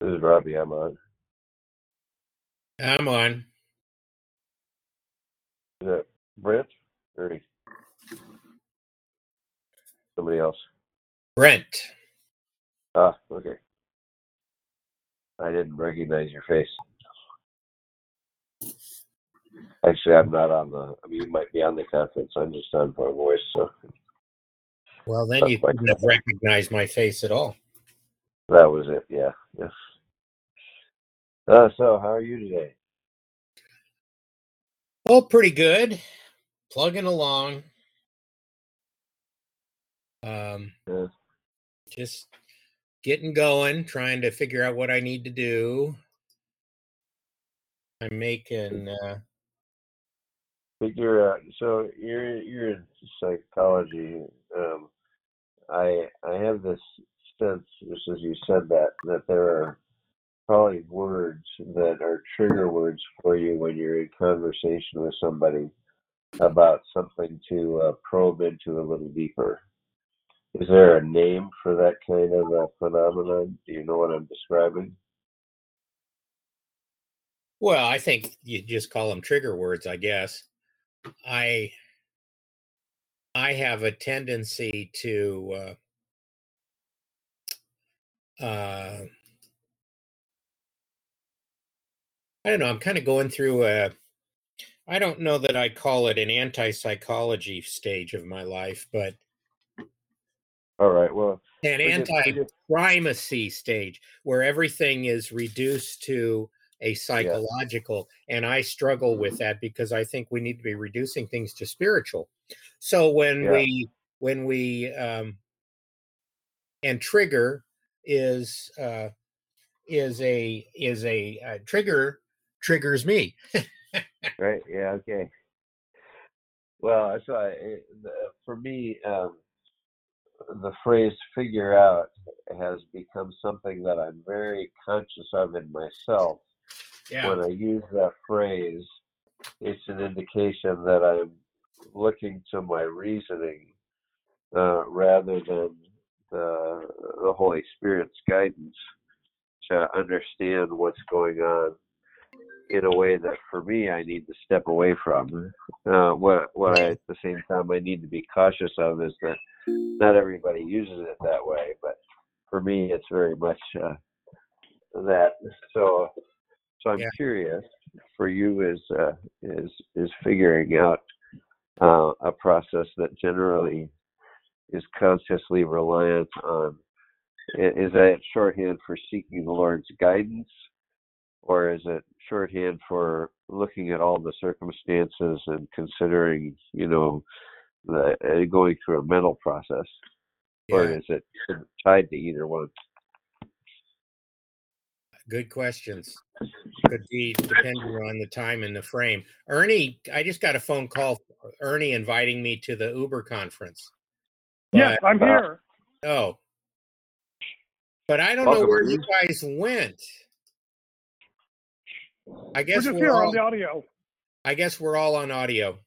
This is Robbie. I'm on. I'm on. Is that Brent or somebody else? Brent. Ah, okay. I didn't recognize your face. Actually, I'm not on the. I mean, you might be on the conference. I'm just on my voice. So Well, then That's you couldn't have recognized my face at all. that was it. Yeah. Yes. Uh, so how are you today? Oh, pretty good. Plugging along. Um, Yeah. just getting going, trying to figure out what I need to do. I'm making uh, Figure out. So you're you're in psychology. Um, I I have this sense, just as you said that, that there are probably words that are trigger words for you when you're in conversation with somebody about something to uh, probe into a little deeper. Is there a name for that kind of uh, phenomenon? Do you know what I'm describing? well, I think you just call them trigger words, I guess. I I have a tendency to uh, uh, I don't know. I'm kind of going through a. I don't know that I call it an anti-psychology stage of my life, but All right. Well, an just- anti-primacy stage where everything is reduced to a psychological and i struggle with that because i think we need to be reducing things to spiritual so when Yeah. we when we um and trigger is uh is a is a, uh trigger triggers me right? Yeah. Okay. Well, why it, the, for me, um, the phrase "figure out" has become something that I'm very conscious of in myself. When I use that phrase, it's an indication that I'm looking to my reasoning uh, rather than the, the Holy Spirit's guidance to understand what's going on in a way that for me I need to step away from. Uh, what what I, at the same time I need to be cautious of is that not everybody uses it that way, but for me it's very much uh, that. So so I'm Yeah. curious for you is uh, is is figuring out uh, a process that generally is consciously reliant on. Is that shorthand for seeking the Lord's guidance, or is it shorthand for looking at all the circumstances and considering, you know, the, uh, going through a mental process, or is it tied to either one? good questions could be depending on the time and the frame ernie i just got a phone call ernie inviting me to the UberConference Yes, But- I'm here. Oh. But I don't know where you guys went. I We're guess just we're, here on all, the audio. I guess we're all on audio.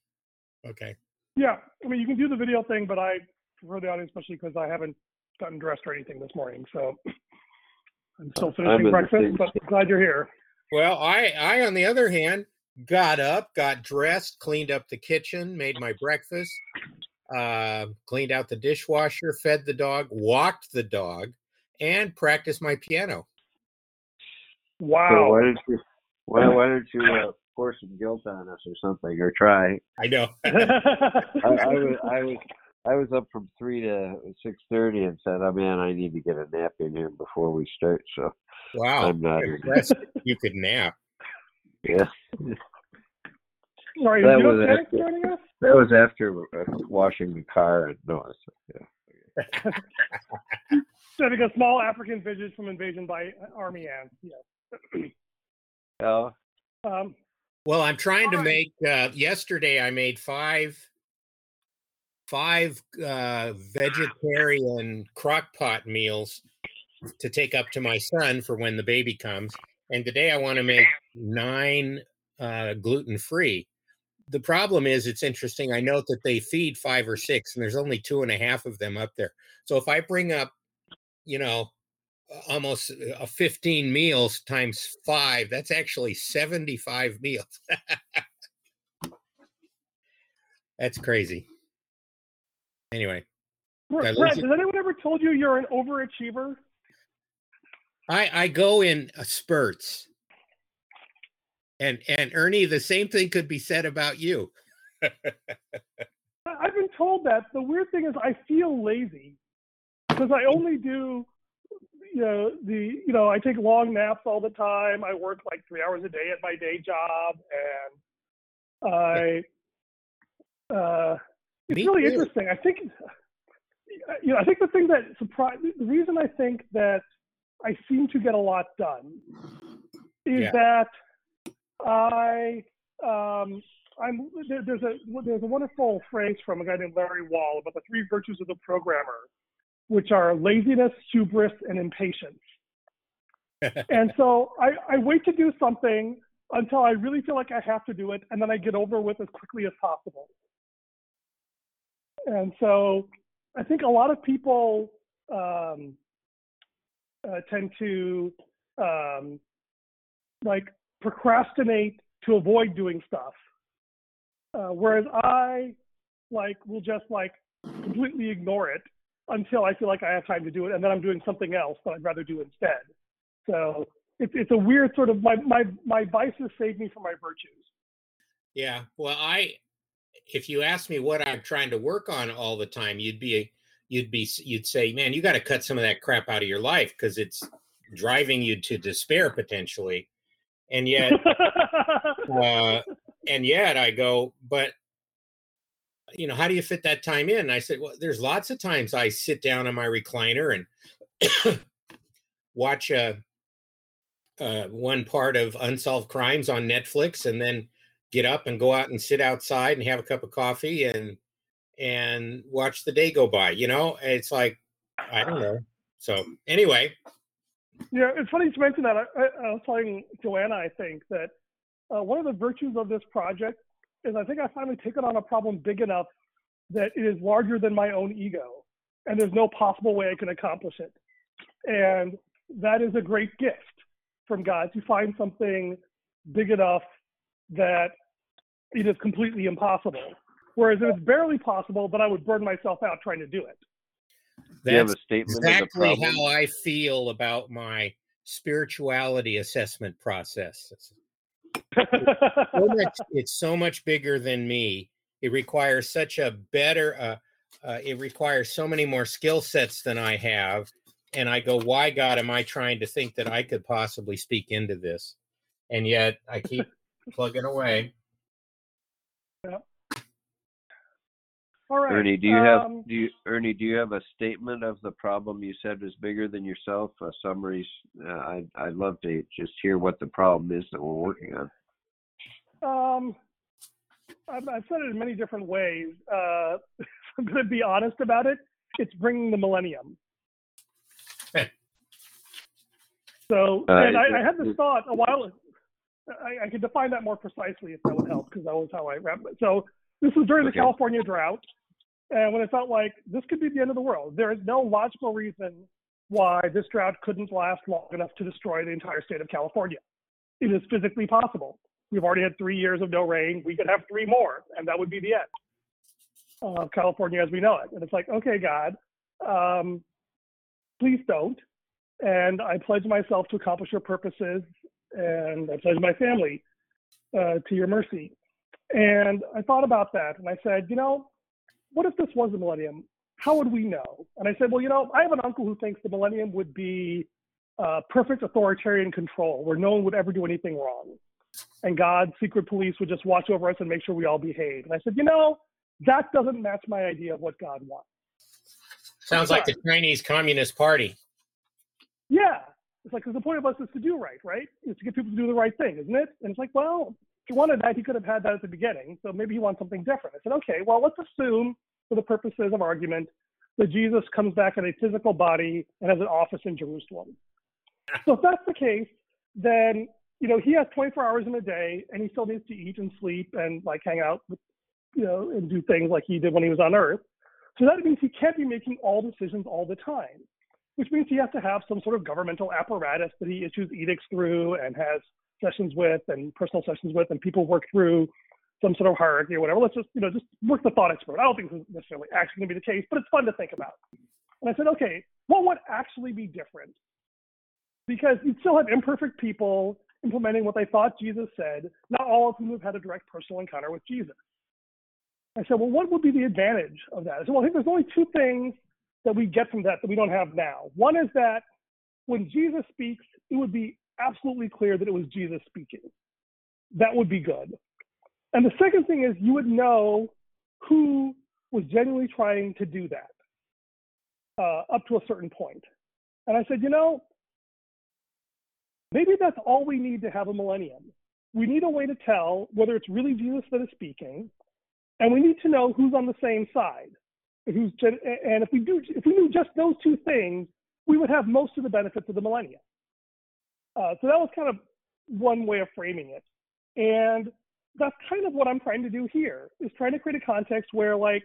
Okay. Yeah, I mean, you can do the video thing, but I prefer the audio, especially because I haven't gotten dressed or anything this morning. So I'm still I'm finishing breakfast, but I'm glad you're here. Well, I I on the other hand got up, got dressed, cleaned up the kitchen, made my breakfast, uh, cleaned out the dishwasher, fed the dog, walked the dog, and practiced my piano. So Wow. why don't you why why don't you uh, pour some guilt on us or something, or try? I know. I, I was I was I was up from three to six thirty and said, "Oh man, I need to get a nap in here before we start." So Wow. I'm not. Impressed you could nap. Yeah, All right, That you was after- us? that was after uh, washing the car and no, it's- yeah. Sending a small African visit from invasion by army ants. Yes. Oh, Um, Well, I'm trying to make. Uh, yesterday, I made five, five uh, vegetarian crock pot meals to take up to my son for when the baby comes. And today, I want to make nine uh, gluten free. The problem is, it's interesting. I note that they feed five or six, and there's only two and a half of them up there. So if I bring up, you know, almost uh, 15 meals times five. That's actually 75 meals. That's crazy. Anyway, Brett, Brett, has anyone ever told you you're an overachiever? I I go in uh, spurts. And and Ernie, the same thing could be said about you. I've been told that. The weird thing is I feel lazy because I only do you know the you know I take long naps all the time. I work like 3 hours a day at my day job and I uh it's Me really too. interesting. I think you know I think the thing that surprised the reason I think that I seem to get a lot done is Yeah. that I um, I'm there, there's a there's a wonderful phrase from a guy named Larry Wall about the three virtues of the programmer, which are laziness, hubris, and impatience. and so I, I wait to do something until I really feel like I have to do it, and then I get over with as quickly as possible. And so I think a lot of people um, uh, tend to um, like procrastinate to avoid doing stuff, uh, whereas I like will just like completely ignore it until I feel like I have time to do it, and then I'm doing something else that I'd rather do instead. So it's it's a weird sort of my my my vices save me from my virtues. Yeah. Well, I if you ask me what I'm trying to work on all the time, you'd be you'd be you'd say, "Man, you got to cut some of that crap out of your life because it's driving you to despair potentially." And yet uh, and yet I go, but you know, how do you fit that time in? And I said, well, there's lots of times I sit down on my recliner and watch a, uh, one part of Unsolved Crimes on Netflix, and then get up and go out and sit outside and have a cup of coffee and and watch the day go by. You know, it's like I don't know. So anyway, Yeah, it's funny you mention that. I, I, I was telling Joanna, I think that uh, one of the virtues of this project is I think I finally taken on a problem big enough that it is larger than my own ego, and there's no possible way I can accomplish it. And that is a great gift from God to find something big enough that it is completely impossible. Whereas if it's barely possible, then I would burn myself out trying to do it. Do have that's a statement exactly how I feel about my spirituality assessment process. so much, it's so much bigger than me. It requires such a better. Uh, uh, it requires so many more skill sets than I have, and I go, "Why, God, am I trying to think that I could possibly speak into this?" And yet, I keep plugging away. All right. Ernie, do you have um, do you Ernie, do you have a statement of the problem you said is bigger than yourself? A summary. Uh, I I'd love to just hear what the problem is that we're working on. Um, I've, I've said it in many different ways. Uh, if I'm going to be honest about it. It's bringing the millennium. so, Uh, and I, I had this thought a while. I, I could define that more precisely if that would help, because that was how I wrapped it. So, this was during the Okay. California drought, and when it felt like this could be the end of the world. There is no logical reason why this drought couldn't last long enough to destroy the entire state of California. It is physically possible. We've already had three years of no rain. We could have three more, and that would be the end of California as we know it. And it's like, okay, God, um, please don't. And I pledge myself to accomplish your purposes, and I pledge my family uh, to your mercy. And I thought about that, and I said, you know, what if this was the millennium? How would we know? And I said, well, you know, I have an uncle who thinks the millennium would be uh, perfect authoritarian control, where no one would ever do anything wrong, and God's secret police would just watch over us and make sure we all behave. And I said, you know, that doesn't match my idea of what God wants. Sounds like the Chinese Communist Party. Yeah. It's like, because the point of us is to do right, right? Is to get people to do the right thing, isn't it? And it's like, well, if he wanted that, he could have had that at the beginning. So maybe he wants something different. I said, okay, well, let's assume, for the purposes of argument, that Jesus comes back in a physical body and has an office in Jerusalem. So if that's the case, then you know he has 24 hours in a day, and he still needs to eat and sleep and like hang out, with, you know, and do things like he did when he was on Earth. So that means he can't be making all decisions all the time. which means he has to have some sort of governmental apparatus that he issues edicts through and has sessions with and personal sessions with, and people work through some sort of hierarchy or whatever. Let's just, you know, just work the thought experiment. I don't think this is necessarily actually going to be the case, but it's fun to think about. And I said, okay, what would actually be different? Because you'd still have imperfect people implementing what they thought Jesus said, not all of whom have had a direct personal encounter with Jesus. I said, well, what would be the advantage of that? I said, well, I think there's only two things that we get from that that we don't have now. One is that when Jesus speaks, it would be absolutely clear that it was Jesus speaking. That would be good. And the second thing is you would know who was genuinely trying to do that uh, up to a certain point. And I said, you know, maybe that's all we need to have a millennium. We need a way to tell whether it's really Jesus that is speaking, and we need to know who's on the same side. Who's and if we do, if we knew just those two things, we would have most of the benefits of the millennium. Uh, so that was kind of one way of framing it, and that's kind of what I'm trying to do here is trying to create a context where like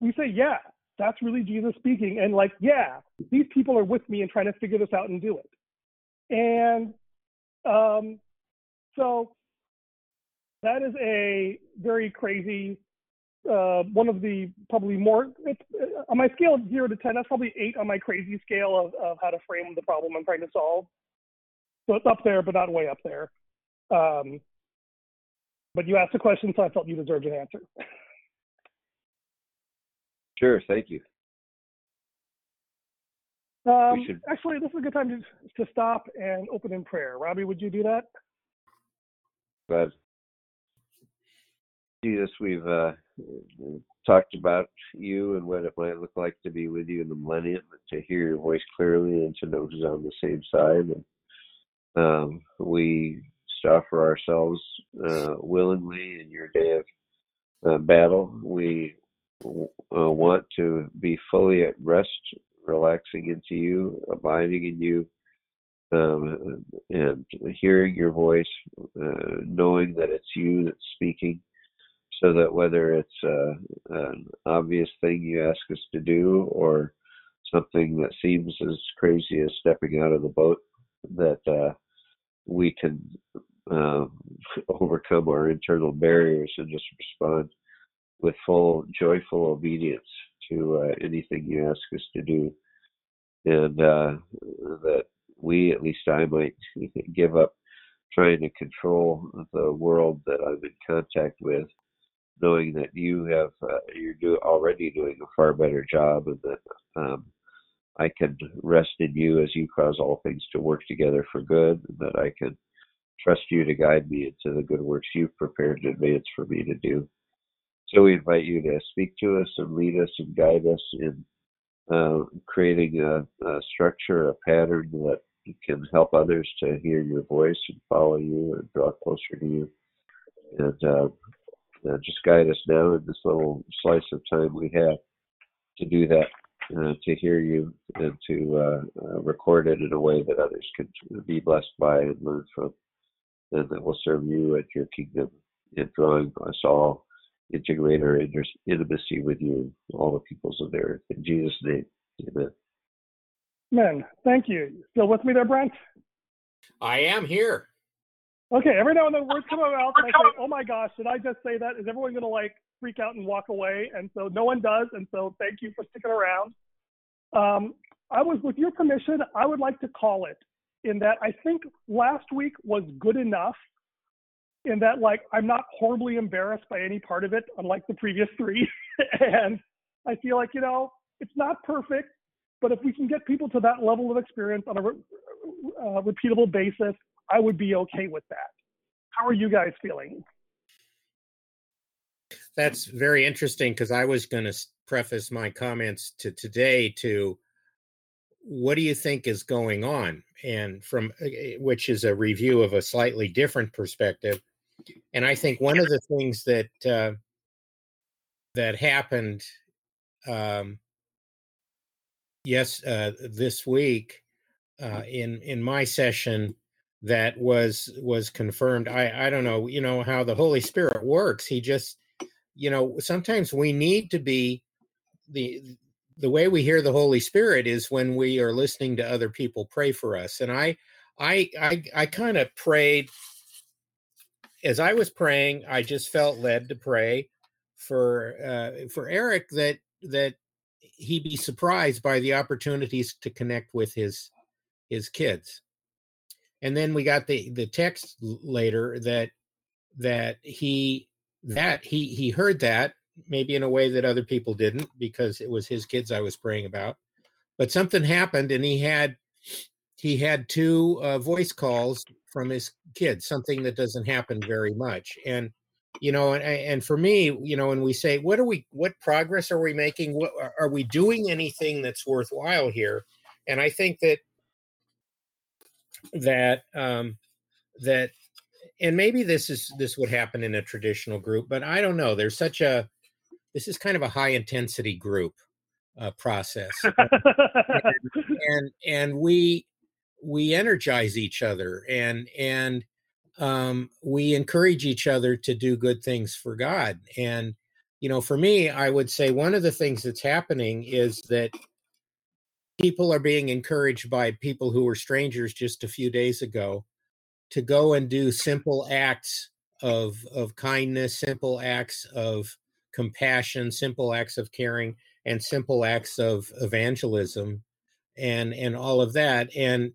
we say, yeah, that's really Jesus speaking, and like, yeah, these people are with me and trying to figure this out and do it. And um, so that is a very crazy, uh, one of the probably more, uh, on my scale of zero to 10, that's probably eight on my crazy scale of, of how to frame the problem I'm trying to solve. So it's up there, but not way up there. Um, but you asked a question, so I felt you deserved an answer. Sure, thank you. Um, should... Actually, this is a good time to, to stop and open in prayer. Robbie, would you do that? Glad. Jesus, we've uh, talked about you and what it might look like to be with you in the millennium, to hear your voice clearly and to know who's on the same side. And um, we offer ourselves uh, willingly in your day of uh, battle. We uh, want to be fully at rest relaxing into you, abiding in you, um, and hearing your voice, uh, knowing that it's you that's speaking, so that whether it's uh, an obvious thing you ask us to do or something that seems as crazy as stepping out of the boat, that uh, we can uh, overcome our internal barriers and just respond with full joyful obedience to uh, anything you ask us to do, and uh, that we, at least I, might give up trying to control the world that I'm in contact with, knowing that you have uh, you're do, already doing a far better job, and that um, I can rest in you as you cause all things to work together for good, and that I can trust you to guide me into the good works you've prepared in advance for me to do. So we invite you to speak to us and lead us and guide us in uh, creating a, a, structure, a pattern that can help others to hear your voice and follow you and draw closer to you. And uh, uh, just guide us now in this little slice of time we have to do that, uh, to hear you and to uh, uh, record it in a way that others can be blessed by and learn from, and that will serve you and your kingdom in drawing us all into greater intimacy with you, all the peoples of the earth. In Jesus' name, amen. Amen. Thank you. Still with me there, Brent? I am here. Okay, every now and then words come out and I say, oh my gosh, did I just say that? Is everyone going to like freak out and walk away? And so no one does. And so thank you for sticking around. Um, I was, with your permission, I would like to call it in that I think last week was good enough in that like I'm not horribly embarrassed by any part of it, unlike the previous three. and I feel like you know it's not perfect, but if we can get people to that level of experience on a re- uh, repeatable basis, I would be okay with that. How are you guys feeling? That's very interesting because I was going to preface my comments to today to what do you think is going on and from uh, which is a review of a slightly different perspective and I think one of the things that uh, that happened, um, yes, uh, this week uh, in in my session that was was confirmed. I I don't know, you know how the Holy Spirit works. He just, you know, sometimes we need to be the the way we hear the Holy Spirit is when we are listening to other people pray for us. And I, I, I, I kind of prayed as I was praying. I just felt led to pray for uh, for Eric that that he be surprised by the opportunities to connect with his his kids. And then we got the the text later that that he that he he heard that maybe in a way that other people didn't because it was his kids I was praying about. But something happened and he had he had two uh, voice calls from his kids, something that doesn't happen very much. And you know, and and for me, you know, when we say what are we what progress are we making? What are we doing anything that's worthwhile here? And I think that that um that and maybe this is this would happen in a traditional group, but I don't know. There's such a this is kind of a high intensity group uh, process and, and, and we we energize each other and and um, we encourage each other to do good things for god and you know for me i would say one of the things that's happening is that people are being encouraged by people who were strangers just a few days ago to go and do simple acts of of kindness simple acts of compassion, simple acts of caring, and simple acts of evangelism, and and all of that. And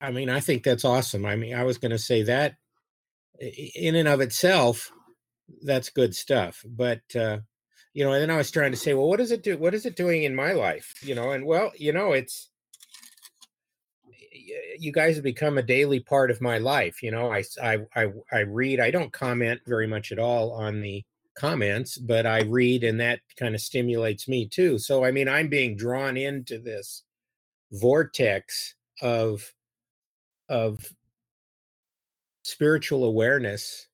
I mean, I think that's awesome. I mean, I was going to say that in and of itself, that's good stuff. But uh, you know, and then I was trying to say, well, what does it do? What is it doing in my life? You know, and well, you know, it's you guys have become a daily part of my life. You know, I I I, I read. I don't comment very much at all on the comments, but I read and that kind of stimulates me too. So, I mean, I'm being drawn into this vortex of, of spiritual awareness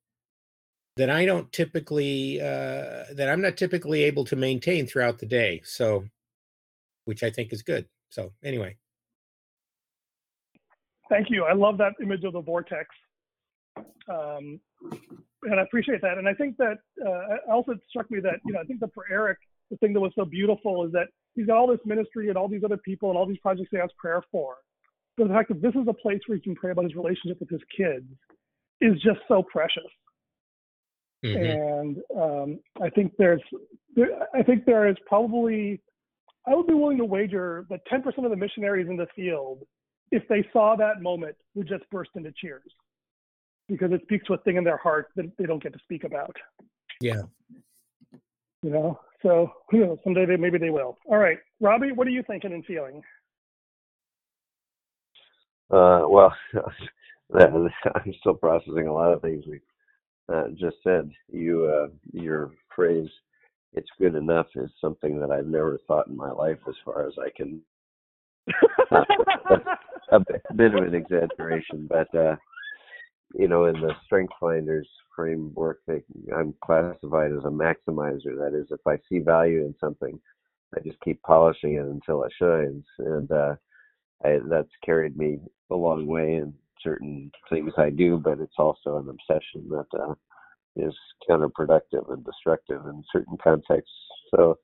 that I don't typically, uh, that I'm not typically able to maintain throughout the day. So, which I think is good. So, anyway. Thank you. I love that image of the vortex. Um, and I appreciate that. And I think that uh, also struck me that you know I think that for Eric, the thing that was so beautiful is that he's got all this ministry and all these other people and all these projects he has prayer for. But the fact that this is a place where he can pray about his relationship with his kids is just so precious. Mm-hmm. And um, I think there's, there, I think there is probably, I would be willing to wager that 10% of the missionaries in the field, if they saw that moment, would just burst into cheers because it speaks to a thing in their heart that they don't get to speak about. Yeah. You know, so who knows? Someday they maybe they will. All right, Robbie, what are you thinking and feeling? Uh, well, I'm still processing a lot of things we uh, just said. You, uh, your phrase, "It's good enough," is something that I've never thought in my life. As far as I can, a bit of an exaggeration, but uh, you know, in the Strength Finders framework, I'm classified as a maximizer. That is, if I see value in something, I just keep polishing it until it shines, and uh, I, that's carried me a long way in certain things I do. But it's also an obsession that uh, is counterproductive and destructive in certain contexts. So,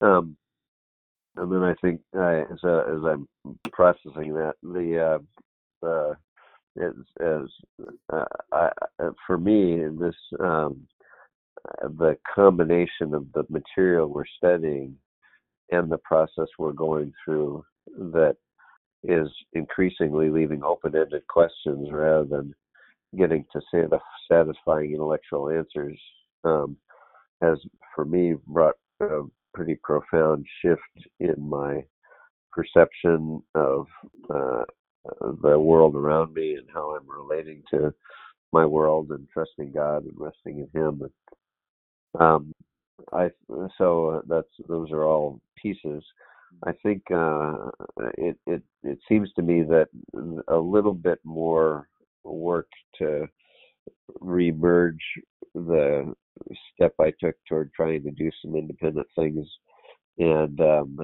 um, and then I think uh, as uh, as I'm processing that, the uh, the as, as uh, I, uh, for me, in this um, uh, the combination of the material we're studying and the process we're going through that is increasingly leaving open-ended questions rather than getting to the satisfying intellectual answers um, has, for me, brought a pretty profound shift in my perception of uh, the world around me and how I'm relating to my world and trusting God and resting in Him. Um, I so that's those are all pieces. I think uh, it it it seems to me that a little bit more work to remerge the step I took toward trying to do some independent things and um,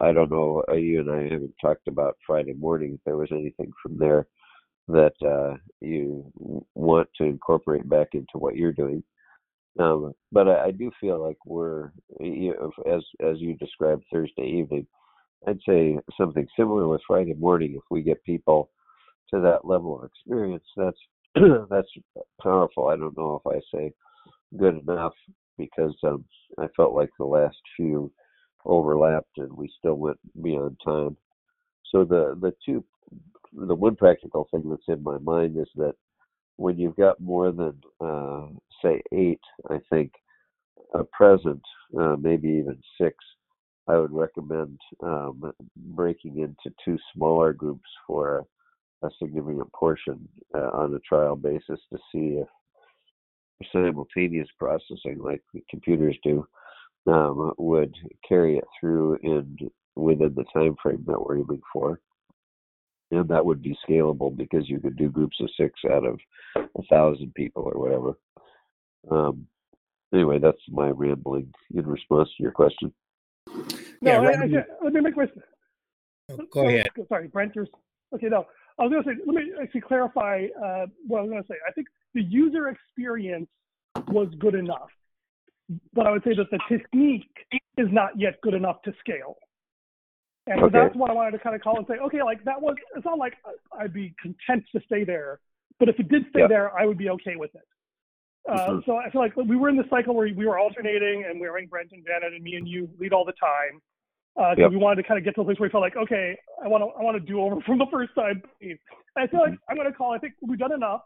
I don't know, uh, you and I haven't talked about Friday morning. If there was anything from there that uh, you want to incorporate back into what you're doing. Um, but I, I do feel like we're, you know, as as you described Thursday evening, I'd say something similar with Friday morning. If we get people to that level of experience, that's that's powerful. I don't know if I say good enough because um, I felt like the last few overlapped and we still went beyond time. So the the two the one practical thing that's in my mind is that when you've got more than uh, say eight, I think a present, uh, maybe even six, I would recommend um, breaking into two smaller groups for a, a significant portion uh, on a trial basis to see if simultaneous processing, like computers do, um, would carry it through in within the time frame that we're aiming for. And that would be scalable because you could do groups of six out of a thousand people or whatever. Um, anyway, that's my rambling in response to your question. No, yeah, I, I, let me make my. Oh, go ahead. Sorry, Brent. Okay, no. I was going to say, let me actually clarify uh, what I was going to say. I think the user experience was good enough, but I would say that the technique is not yet good enough to scale. And okay. so that's what I wanted to kind of call and say, okay, like that was, it's not like I'd be content to stay there, but if it did stay there, I would be okay with it. Uh, mm-hmm. So I feel like we were in the cycle where we were alternating and we were having Brent and Janet and me and you lead all the time. Uh, yep. we wanted to kind of get to a place where we felt like, okay, I want to, I want to do over from the first time. And I feel like mm-hmm. I'm going to call. I think we've done enough.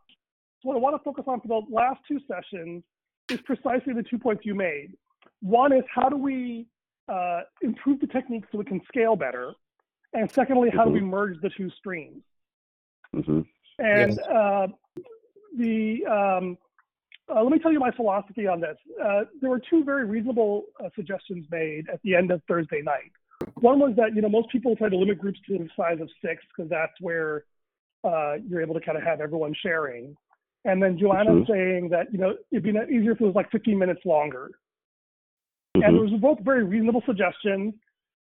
So what I want to focus on for the last two sessions is precisely the two points you made. One is how do we uh, improve the technique so we can scale better, and secondly, how mm-hmm. do we mm-hmm. merge the two streams? Mm-hmm. And yes. uh, the um, uh, let me tell you my philosophy on this. Uh, there were two very reasonable uh, suggestions made at the end of Thursday night. One was that you know most people try to limit groups to the size of six because that's where uh, you're able to kind of have everyone sharing. And then Joanna mm-hmm. saying that you know it'd be easier if it was like 15 minutes longer. Mm-hmm. And those were both very reasonable suggestions.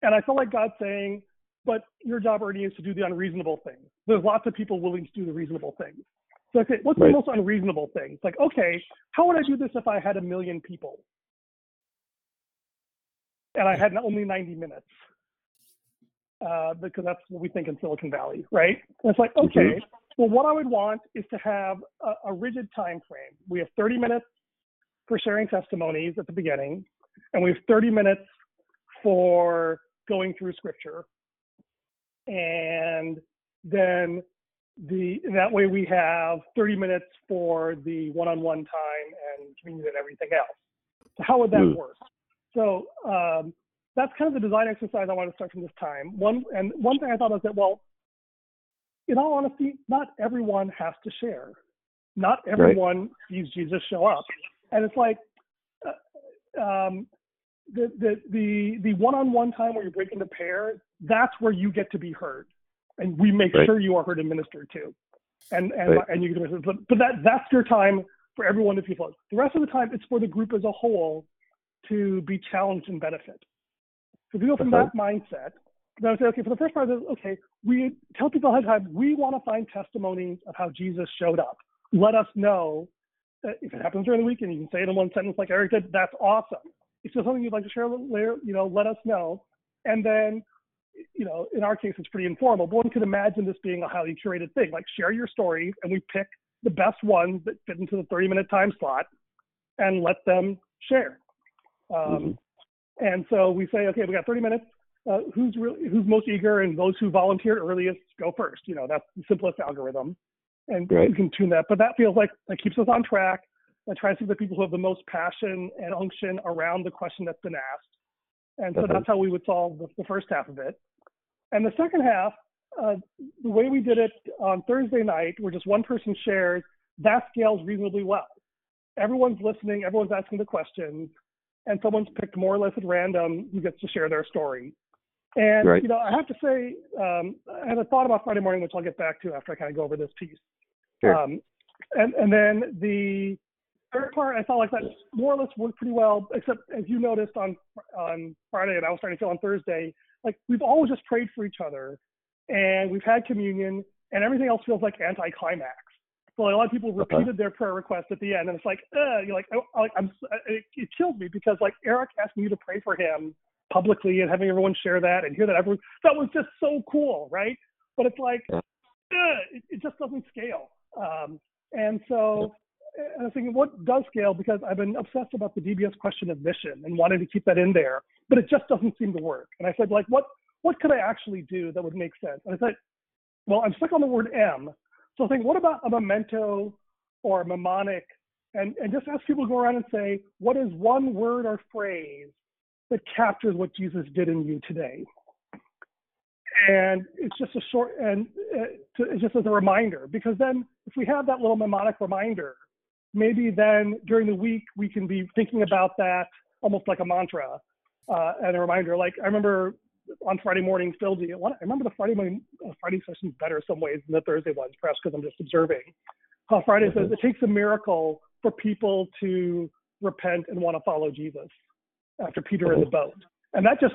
And I felt like God saying, but your job already is to do the unreasonable things. There's lots of people willing to do the reasonable things. So I say, what's right. the most unreasonable thing? It's like, okay, how would I do this if I had a million people? And I had only 90 minutes. Uh, because that's what we think in Silicon Valley, right? And it's like, mm-hmm. okay, mm-hmm. well, what I would want is to have a, a rigid time frame. We have 30 minutes for sharing testimonies at the beginning, and we have 30 minutes for going through scripture. And then the that way we have 30 minutes for the one-on-one time and communion and everything else. So how would that mm. work? So um, that's kind of the design exercise I want to start from this time. One and one thing I thought was that well, in all honesty, not everyone has to share. Not everyone right. sees Jesus show up, and it's like um, the the the the one-on-one time where you break into pair, That's where you get to be heard and we make right. sure you are heard and ministered to. And and right. and you get can but, but that that's your time for everyone to be float. The rest of the time it's for the group as a whole to be challenged and benefit. So if you go from that mindset, then I would say, okay, for the first part okay, we tell people ahead of time, we want to find testimonies of how Jesus showed up. Let us know if it happens during the week and you can say it in one sentence like Eric did, that's awesome. If there's something you'd like to share later, you know, let us know. And then you know, in our case, it's pretty informal, but one could imagine this being a highly curated thing. Like share your story, and we pick the best ones that fit into the 30 minute time slot and let them share. Um, mm-hmm. And so we say, okay, we got 30 minutes. Uh, who's really, who's most eager, and those who volunteered earliest go first. You know, that's the simplest algorithm, and right. you can tune that. But that feels like that keeps us on track. And tries to see the people who have the most passion and unction around the question that's been asked and so that's how we would solve the, the, first half of it. And the second half, uh, the way we did it on Thursday night, where just one person shares, that scales reasonably well. Everyone's listening, everyone's asking the questions, and someone's picked more or less at random who gets to share their story. And right. you know, I have to say, um, I had a thought about Friday morning, which I'll get back to after I kind of go over this piece. Sure. Um, and and then the third part, I felt like that more or less worked pretty well, except as you noticed on on Friday, and I was starting to feel on Thursday, like we've always just prayed for each other, and we've had communion, and everything else feels like anticlimax. So like, a lot of people repeated their prayer request at the end, and it's like, uh, you're like, oh, like I'm, it, it kills me because like Eric asked me to pray for him publicly and having everyone share that and hear that everyone that was just so cool, right? But it's like, uh, it, it just doesn't scale. Um, and so and I was thinking, what does scale? Because I've been obsessed about the DBS question of mission and wanting to keep that in there, but it just doesn't seem to work. And I said, like, what what could I actually do that would make sense? And I said, well, I'm stuck on the word M. So I think, what about a memento or a mnemonic? And, and just ask people to go around and say, what is one word or phrase that captures what Jesus did in you today? And it's just a short, and uh, it's just as a reminder, because then if we have that little mnemonic reminder, maybe then during the week we can be thinking about that almost like a mantra uh, and a reminder. Like I remember on Friday morning, Phil, I remember the Friday morning, uh, Friday sessions better some ways than the Thursday ones, perhaps because I'm just observing. How Friday says it takes a miracle for people to repent and want to follow Jesus after Peter in the boat. And that just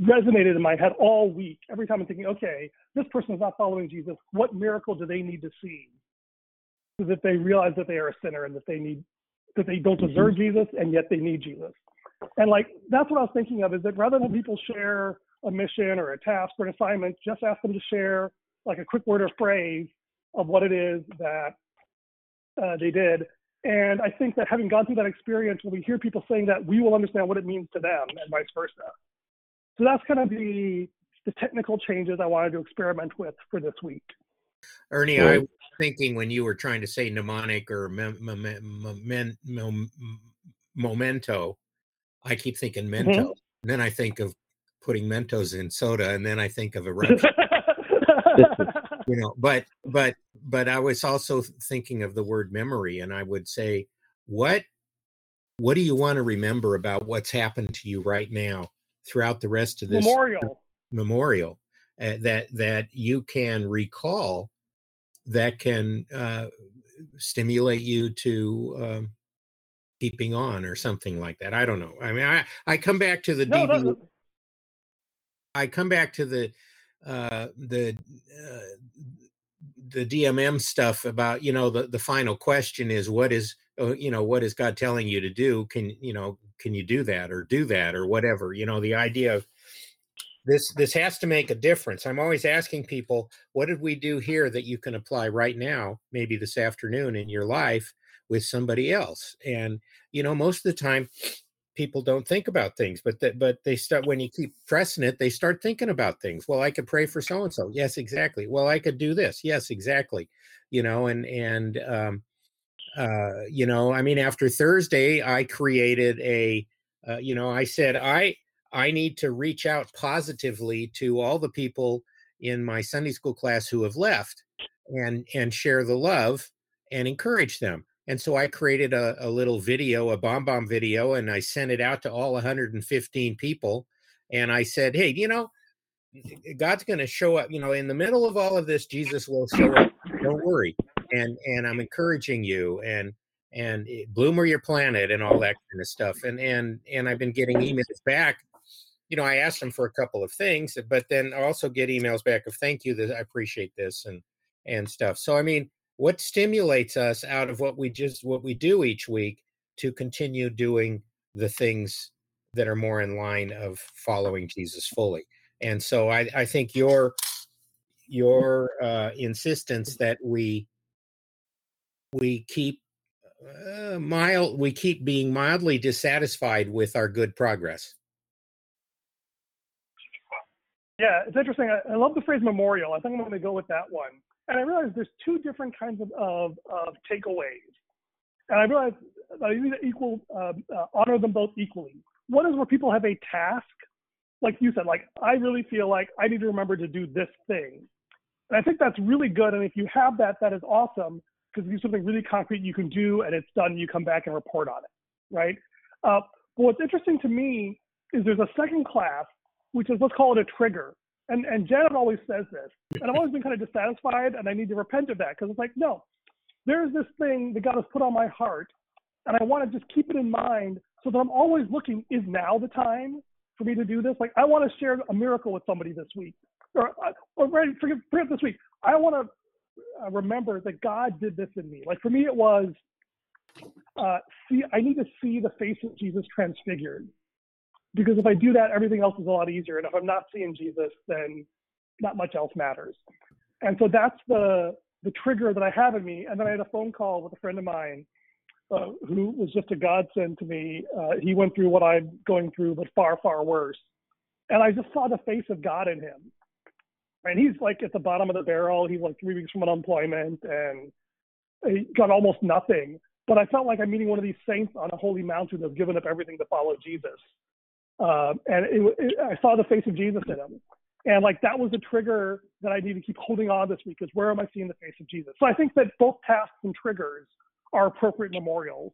resonated in my head all week. Every time I'm thinking, okay, this person is not following Jesus. What miracle do they need to see so that they realize that they are a sinner and that they need that they don't deserve mm-hmm. Jesus and yet they need Jesus. And like that's what I was thinking of is that rather than people share a mission or a task or an assignment, just ask them to share like a quick word or phrase of what it is that uh, they did. And I think that having gone through that experience, when we hear people saying that, we will understand what it means to them and vice versa. So that's kind of the the technical changes I wanted to experiment with for this week. Ernie, I was thinking when you were trying to say mnemonic or mem- mem- mem- memento, I keep thinking mm-hmm. mento. Mm-hmm. And then I think of putting Mentos in soda, and then I think of eruption. you know, but but but I was also thinking of the word memory, and I would say, what what do you want to remember about what's happened to you right now throughout the rest of this memorial memorial uh, that that you can recall that can uh, stimulate you to um, keeping on or something like that. I don't know. I mean, I I come back to the no, DB. No, no. I come back to the uh, the uh, the DMM stuff about you know the the final question is what is uh, you know what is God telling you to do? Can you know can you do that or do that or whatever? You know the idea of this this has to make a difference. I'm always asking people, what did we do here that you can apply right now, maybe this afternoon in your life with somebody else? And you know most of the time people don't think about things but that but they start when you keep pressing it they start thinking about things. Well i could pray for so and so yes exactly. Well i could do this. Yes exactly. You know and and um uh you know i mean after thursday i created a uh, you know i said i i need to reach out positively to all the people in my sunday school class who have left and and share the love and encourage them and so I created a, a little video, a BombBomb video, and I sent it out to all 115 people. And I said, hey, you know, mm-hmm. eh, God's going to show up. You know, in the middle of all of this, Jesus will show up. Don't worry. And and I'm encouraging you. And and eh, bloom where your planet and all that kind of stuff. And and and I've been getting emails back. You know, I asked them for a couple of things, but then I also get emails back of thank you that I appreciate this and and stuff. So I mean, what stimulates us out of what we just what we do each week to continue doing the things that are more in line of following Jesus fully. And so I, I think your your uh, insistence that we we keep uh, mild we keep being mildly dissatisfied with our good progress. Yeah, it's interesting. I, I love the phrase memorial. I think I'm going to go with that one and I realized there's two different kinds of, of, of takeaways. And I realized I need to equal, uh, uh, honor them both equally. One is where people have a task, like you said, like I really feel like I need to remember to do this thing. And I think that's really good. And if you have that, that is awesome because you it's something really concrete you can do and it's done. You come back and report on it, right? Uh, but what's interesting to me is there's a second class, which is let's call it a trigger. And and Janet always says this, and I've always been kind of dissatisfied, and I need to repent of that because it's like, no, there's this thing that God has put on my heart, and I want to just keep it in mind so that I'm always looking, is now the time for me to do this? Like I want to share a miracle with somebody this week, or or forget, forget this week. I want to uh, remember that God did this in me. Like for me, it was uh, see. I need to see the face of Jesus transfigured, because if I do that, everything else is a lot easier. And if I'm not seeing Jesus, then not much else matters. And so that's the the trigger that I have in me. And then I had a phone call with a friend of mine uh, who was just a godsend to me. Uh, he went through what I'm going through, but far, far worse. And I just saw the face of God in him. And he's like at the bottom of the barrel. He's like three weeks from unemployment and he got almost nothing. But I felt like I'm meeting one of these saints on a holy mountain who've given up everything to follow Jesus. Uh, and it, it, I saw the face of Jesus in him. And like that was a trigger that I need to keep holding on this week is where am I seeing the face of Jesus? So I think that both tasks and triggers are appropriate memorials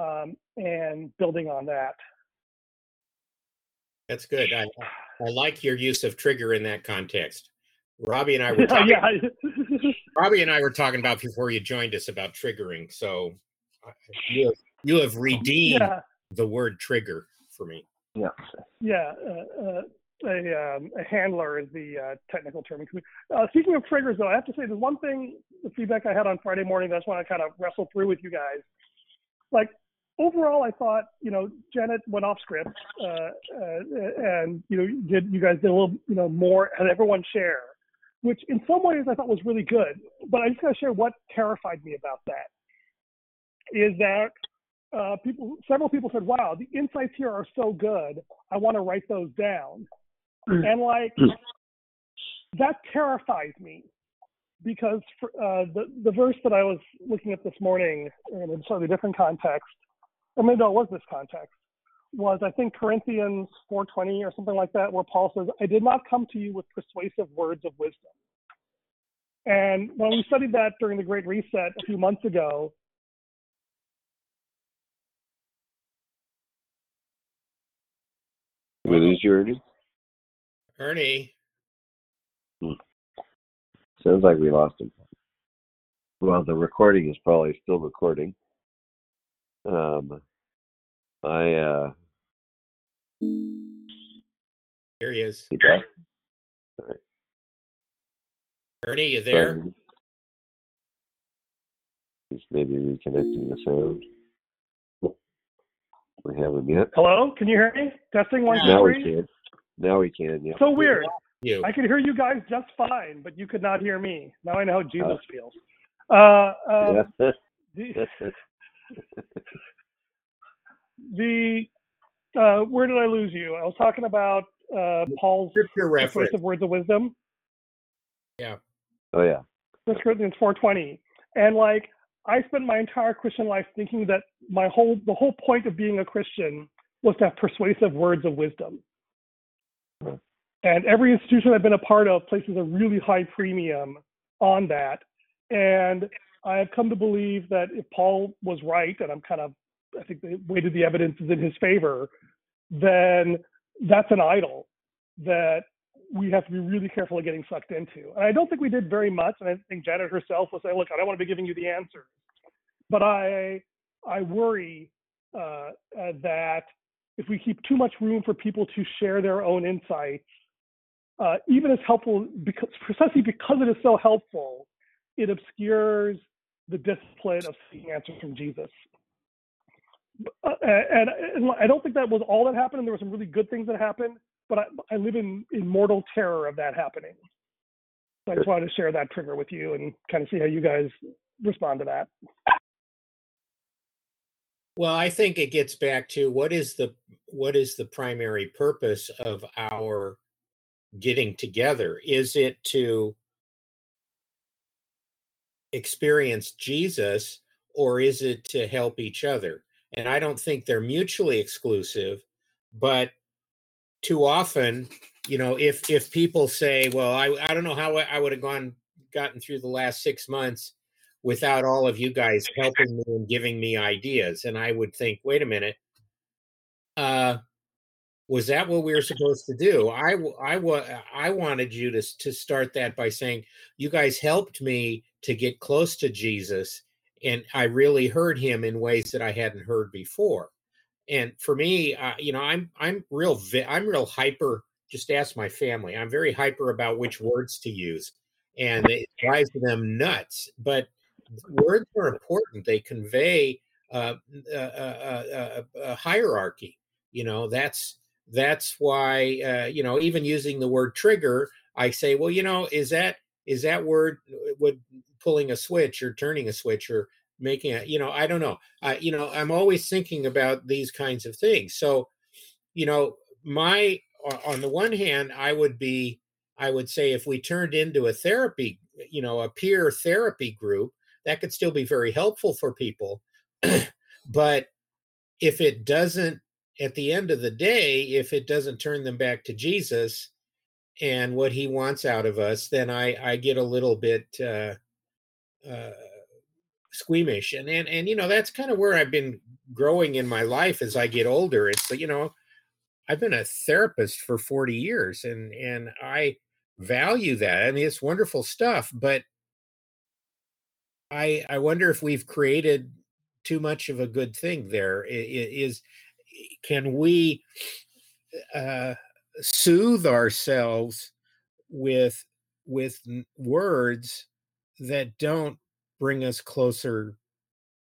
um, and building on that. That's good. I, I like your use of trigger in that context. Robbie and I were talking, yeah. Robbie and I were talking about before you joined us about triggering. So you have, you have redeemed yeah. the word trigger for me. Yeah. Yeah. Uh, uh, a, um, a handler is the uh, technical term. Uh, speaking of triggers, though, I have to say there's one thing, the feedback I had on Friday morning I just want to kind of wrestle through with you guys. Like, overall, I thought, you know, Janet went off script, uh, uh, and you know, did you guys did a little, you know, more, had everyone share, which in some ways I thought was really good. But I just got to share what terrified me about that is that uh, people, several people said, "Wow, the insights here are so good. I want to write those down." Mm. and like mm. that terrifies me because for, uh, the the verse that I was looking at this morning in a slightly different context, or maybe it was this context, was I think Corinthians 4:20 or something like that, where Paul says, "I did not come to you with persuasive words of wisdom." And when we studied that during the Great Reset a few months ago, we lose you, Ernie? Ernie. Hmm. Sounds like we lost him. Well, the recording is probably still recording. Um, I uh. Here he is. Right. Ernie, you there? He's maybe reconnecting the sound. We haven't yet. Hello, can you hear me? Testing one, two, three. Now we can. Now we can. Yeah. So weird. You. I could hear you guys just fine, but you could not hear me. Now I know how Jesus uh, feels. Uh, um, the, the uh, where did I lose you? I was talking about uh, Paul's persuasive words of wisdom. Yeah. Oh yeah. First Corinthians four twenty, and like I spent my entire Christian life thinking that my whole the whole point of being a Christian was to have persuasive words of wisdom. And every institution I've been a part of places a really high premium on that. And I have come to believe that if Paul was right, and I'm kind of, I think the weight of the evidence is in his favor, then that's an idol that we have to be really careful of getting sucked into. And I don't think we did very much. And I think Janet herself will say, look, I don't want to be giving you the answers. But I, I worry uh, uh, that if we keep too much room for people to share their own insights, uh, even as helpful, because precisely because it is so helpful, it obscures the discipline of seeking answers from Jesus. Uh, and, and, I don't think that was all that happened. And there were some really good things that happened, but I, I live in, in mortal terror of that happening. So I just wanted to share that trigger with you and kind of see how you guys respond to that. Well, I think it gets back to what is the what is the primary purpose of our getting together? Is it to experience Jesus or is it to help each other? And I don't think they're mutually exclusive, but too often, you know, if if people say, "Well, I I don't know how I would have gone gotten through the last 6 months without all of you guys helping me and giving me ideas. And I would think, wait a minute, uh, was that what we were supposed to do? I, I, I wanted you to, to start that by saying, you guys helped me to get close to Jesus. And I really heard him in ways that I hadn't heard before. And for me, uh, you know, I'm, I'm real, I'm real hyper. Just ask my family. I'm very hyper about which words to use and it drives them nuts. But words are important; they convey uh, a, a, a, hierarchy. You know, that's that's why uh, you know even using the word trigger, I say, well, you know, is that is that word uh, would pulling a switch or turning a switch or making it you know i don't know. I, you know i'm always thinking about these kinds of things. So you know my on the one hand i would be i would say if we turned into a therapy you know a peer therapy group that could still be very helpful for people. But if it doesn't at the end of the day if it doesn't turn them back to jesus and what he wants out of us then i i get a little bit uh uh squeamish and and and you know that's kind of where i've been growing in my life as i get older it's you know i've been a therapist for 40 years and and i value that i mean it's wonderful stuff but i i wonder if we've created too much of a good thing there. Is can we uh soothe ourselves with with words that don't bring us closer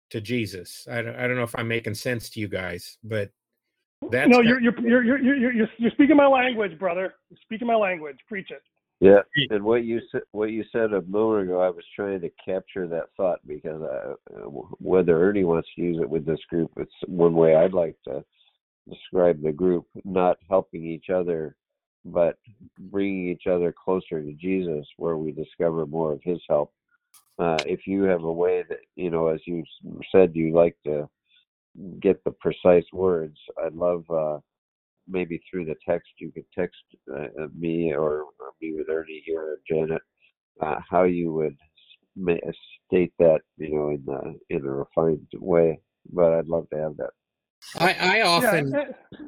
to Jesus. I don't, I don't know if I'm making sense to you guys, but that's no, you're you're, you're you're you're you're you're speaking my language, brother. You're speaking my language. Preach it. Yeah, and what you said, what you said a moment ago, I was trying to capture that thought because I, uh, whether Ernie wants to use it with this group, it's one way I'd like to describe the group: not helping each other, but bringing each other closer to Jesus, where we discover more of His help uh, if you have a way that you know, as you said, you like to get the precise words. I'd love uh, maybe through the text you could text uh, uh me or, or, me with Ernie here or Janet uh, how you would state that you know in a, in a refined way. But I'd love to have that. I, I often yeah.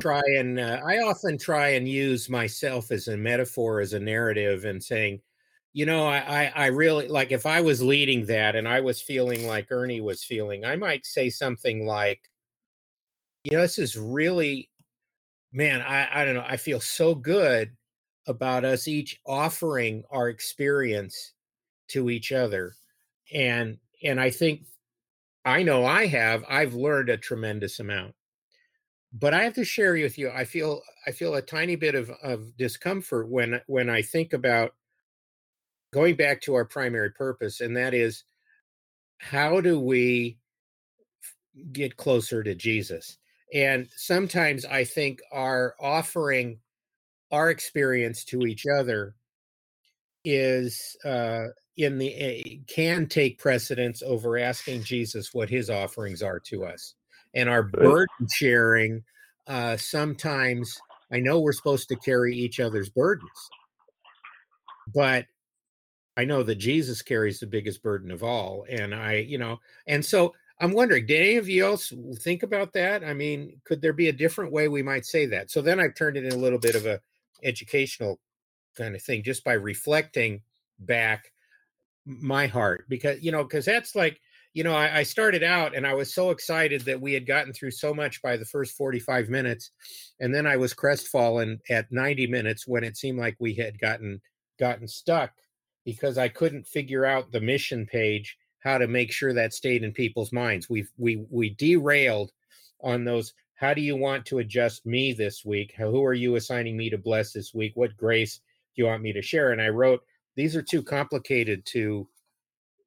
try and uh, I often try and use myself as a metaphor, as a narrative, and saying you know, I, I really like if I was leading that and I was feeling like Ernie was feeling, I might say something like, you know, this is really, man, I, I don't know, I feel so good about us each offering our experience to each other. And and I think I know I have, I've learned a tremendous amount. But I have to share with you, I feel I feel a tiny bit of, of discomfort when when I think about going back to our primary purpose, and that is how do we get closer to Jesus? And sometimes I think our offering our experience to each other is uh, in the uh, can take precedence over asking Jesus what his offerings are to us. And our burden sharing uh, sometimes I know we're supposed to carry each other's burdens, but I know that Jesus carries the biggest burden of all. And I, you know, and so I'm wondering, did any of you else think about that? I mean, could there be a different way we might say that? So then I've turned it in a little bit of a educational kind of thing just by reflecting back my heart because you know because that's like you know I, I, started out and i was so excited that we had gotten through so much by the first 45 minutes and then i was crestfallen at 90 minutes when it seemed like we had gotten gotten stuck because I couldn't figure out the mission page how to make sure that stayed in people's minds. We we we derailed on those. How do you want to adjust me this week? Who are you assigning me to bless this week? What grace do you want me to share? And I wrote these are too complicated to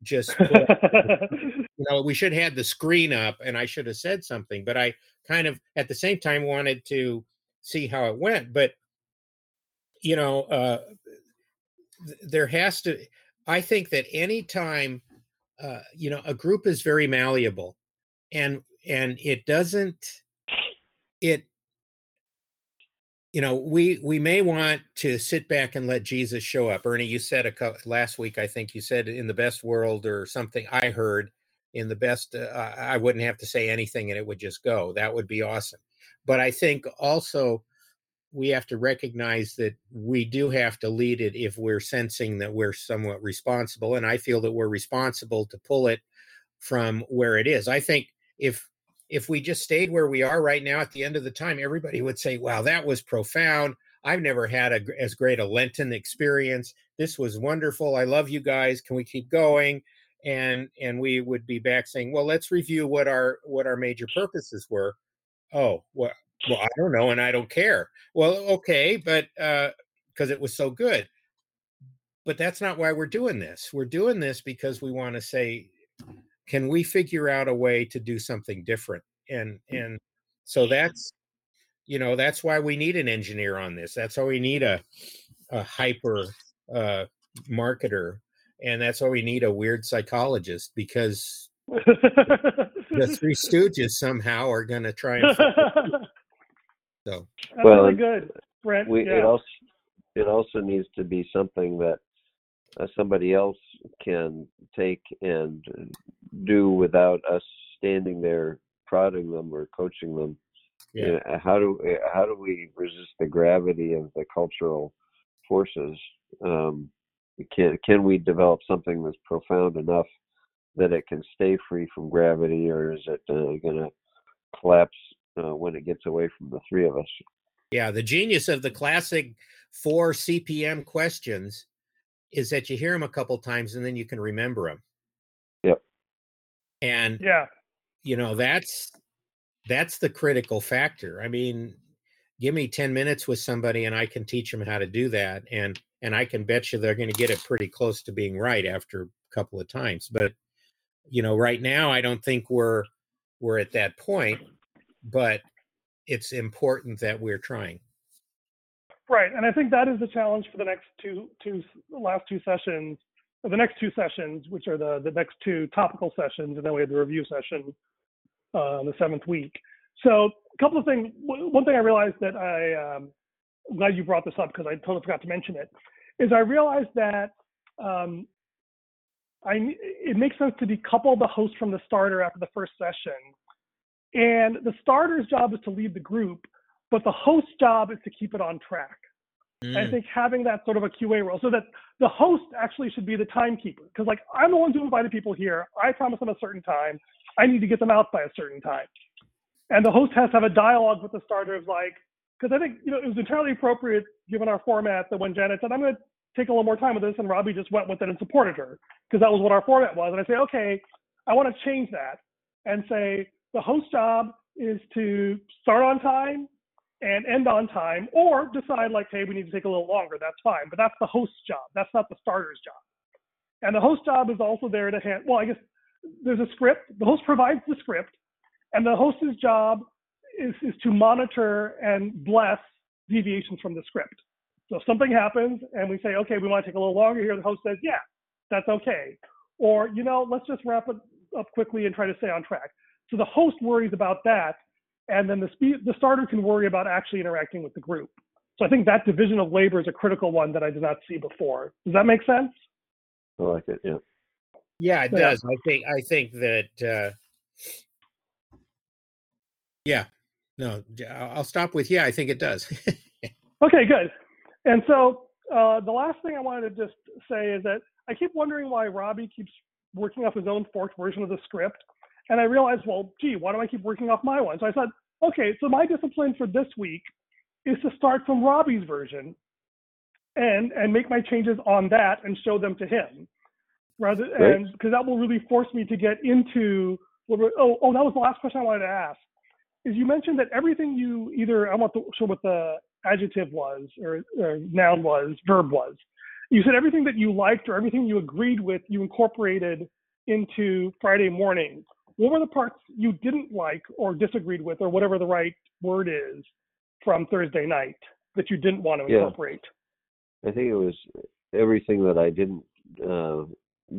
just you know we should have had the screen up and I should have said something, but I kind of at the same time wanted to see how it went. But you know, uh, there has to i think that anytime uh, you know a group is very malleable and and it doesn't it you know we we may want to sit back and let jesus show up. Ernie you said a co- last week i think you said in the best world or something i heard in the best uh, i wouldn't have to say anything and it would just go. That would be awesome. But i think also we have to recognize that we do have to lead it if we're sensing that we're somewhat responsible and i feel that we're responsible to pull it from where it is i think if if we just stayed where we are right now at the end of the time everybody would say wow that was profound i've never had a, as great a lenten experience this was wonderful. I love you guys. Can we keep going? And and we would be back saying, well, let's review what our what our major purposes were. Oh, well, well, I don't know, and I don't care. Well, okay, but because uh, it was so good. But that's not why we're doing this. We're doing this because we want to say, can we figure out a way to do something different? And and so that's you know that's why we need an engineer on this. That's why we need a a hyper uh, marketer, and that's why we need a weird psychologist because the Three Stooges somehow are going to try and. so that's well, really good, Brent. We, yeah. It also it also needs to be something that uh, somebody else can take and do without us standing there prodding them or coaching them. Yeah. You know, how do how do we resist the gravity of the cultural forces? Um, can can we develop something that's profound enough that it can stay free from gravity, or is it uh, going to collapse uh, when it gets away from the three of us? Yeah, the genius of the classic four CPM questions is that you hear them a couple times and then you can remember them. Yep. And yeah, you know that's that's the critical factor. I mean, give me 10 minutes with somebody and I can teach them how to do that and and I can bet you they're going to get it pretty close to being right after a couple of times. But you know, right now I don't think we're we're at that point, but it's important that we're trying. Right, and I think that is the challenge for the next two two last two sessions, the next two sessions, which are the the next two topical sessions, and then we have the review session uh, the seventh week. So a couple of things. One thing I realized that I um, I'm glad you brought this up because I totally forgot to mention it is I realized that um, I it makes sense to decouple the host from the starter after the first session, and the starter's job is to lead the group, but the host's job is to keep it on track. Mm. I think having that sort of a QA role, so that the host actually should be the timekeeper, because like I'm the one who invited people here. I promised them a certain time. I need to get them out by a certain time. And the host has to have a dialogue with the starters, like, because I think you know it was entirely appropriate given our format that when Janet said, "I'm going to take a little more time with this," and Robbie just went with it and supported her because that was what our format was. And I say, okay, I want to change that and say the host job is to start on time and end on time, or decide like, hey, we need to take a little longer. That's fine, but that's the host's job. That's not the starter's job. And the host job is also there to hand. Well, I guess there's a script. The host provides the script, and the host's job is, is to monitor and bless deviations from the script. So if something happens and we say, okay, we want to take a little longer here, the host says, yeah, that's okay. Or, you know, let's just wrap it up quickly and try to stay on track. So the host worries about that, and then the speed, the starter can worry about actually interacting with the group. So I think that division of labor is a critical one that I did not see before. Does that make sense? I like it. Yeah. Yeah, it does. I think I think that uh, yeah. No, I'll stop with yeah. I think it does. okay, good. And so uh, the last thing I wanted to just say is that I keep wondering why Robbie keeps working off his own forked version of the script. And I realized, well, gee, why do I keep working off my one? So I said, okay, so my discipline for this week is to start from Robbie's version and and make my changes on that and show them to him rather and because that will really force me to get into oh oh that was the last question I wanted to ask is you mentioned that everything you either I want to show what the adjective was or, or noun was, verb was. You said everything that you liked or everything you agreed with, you incorporated into Friday morning. What were the parts you didn't like or disagreed with, or whatever the right word is, from Thursday night that you didn't want to incorporate? Yeah. I think it was everything that I didn't uh,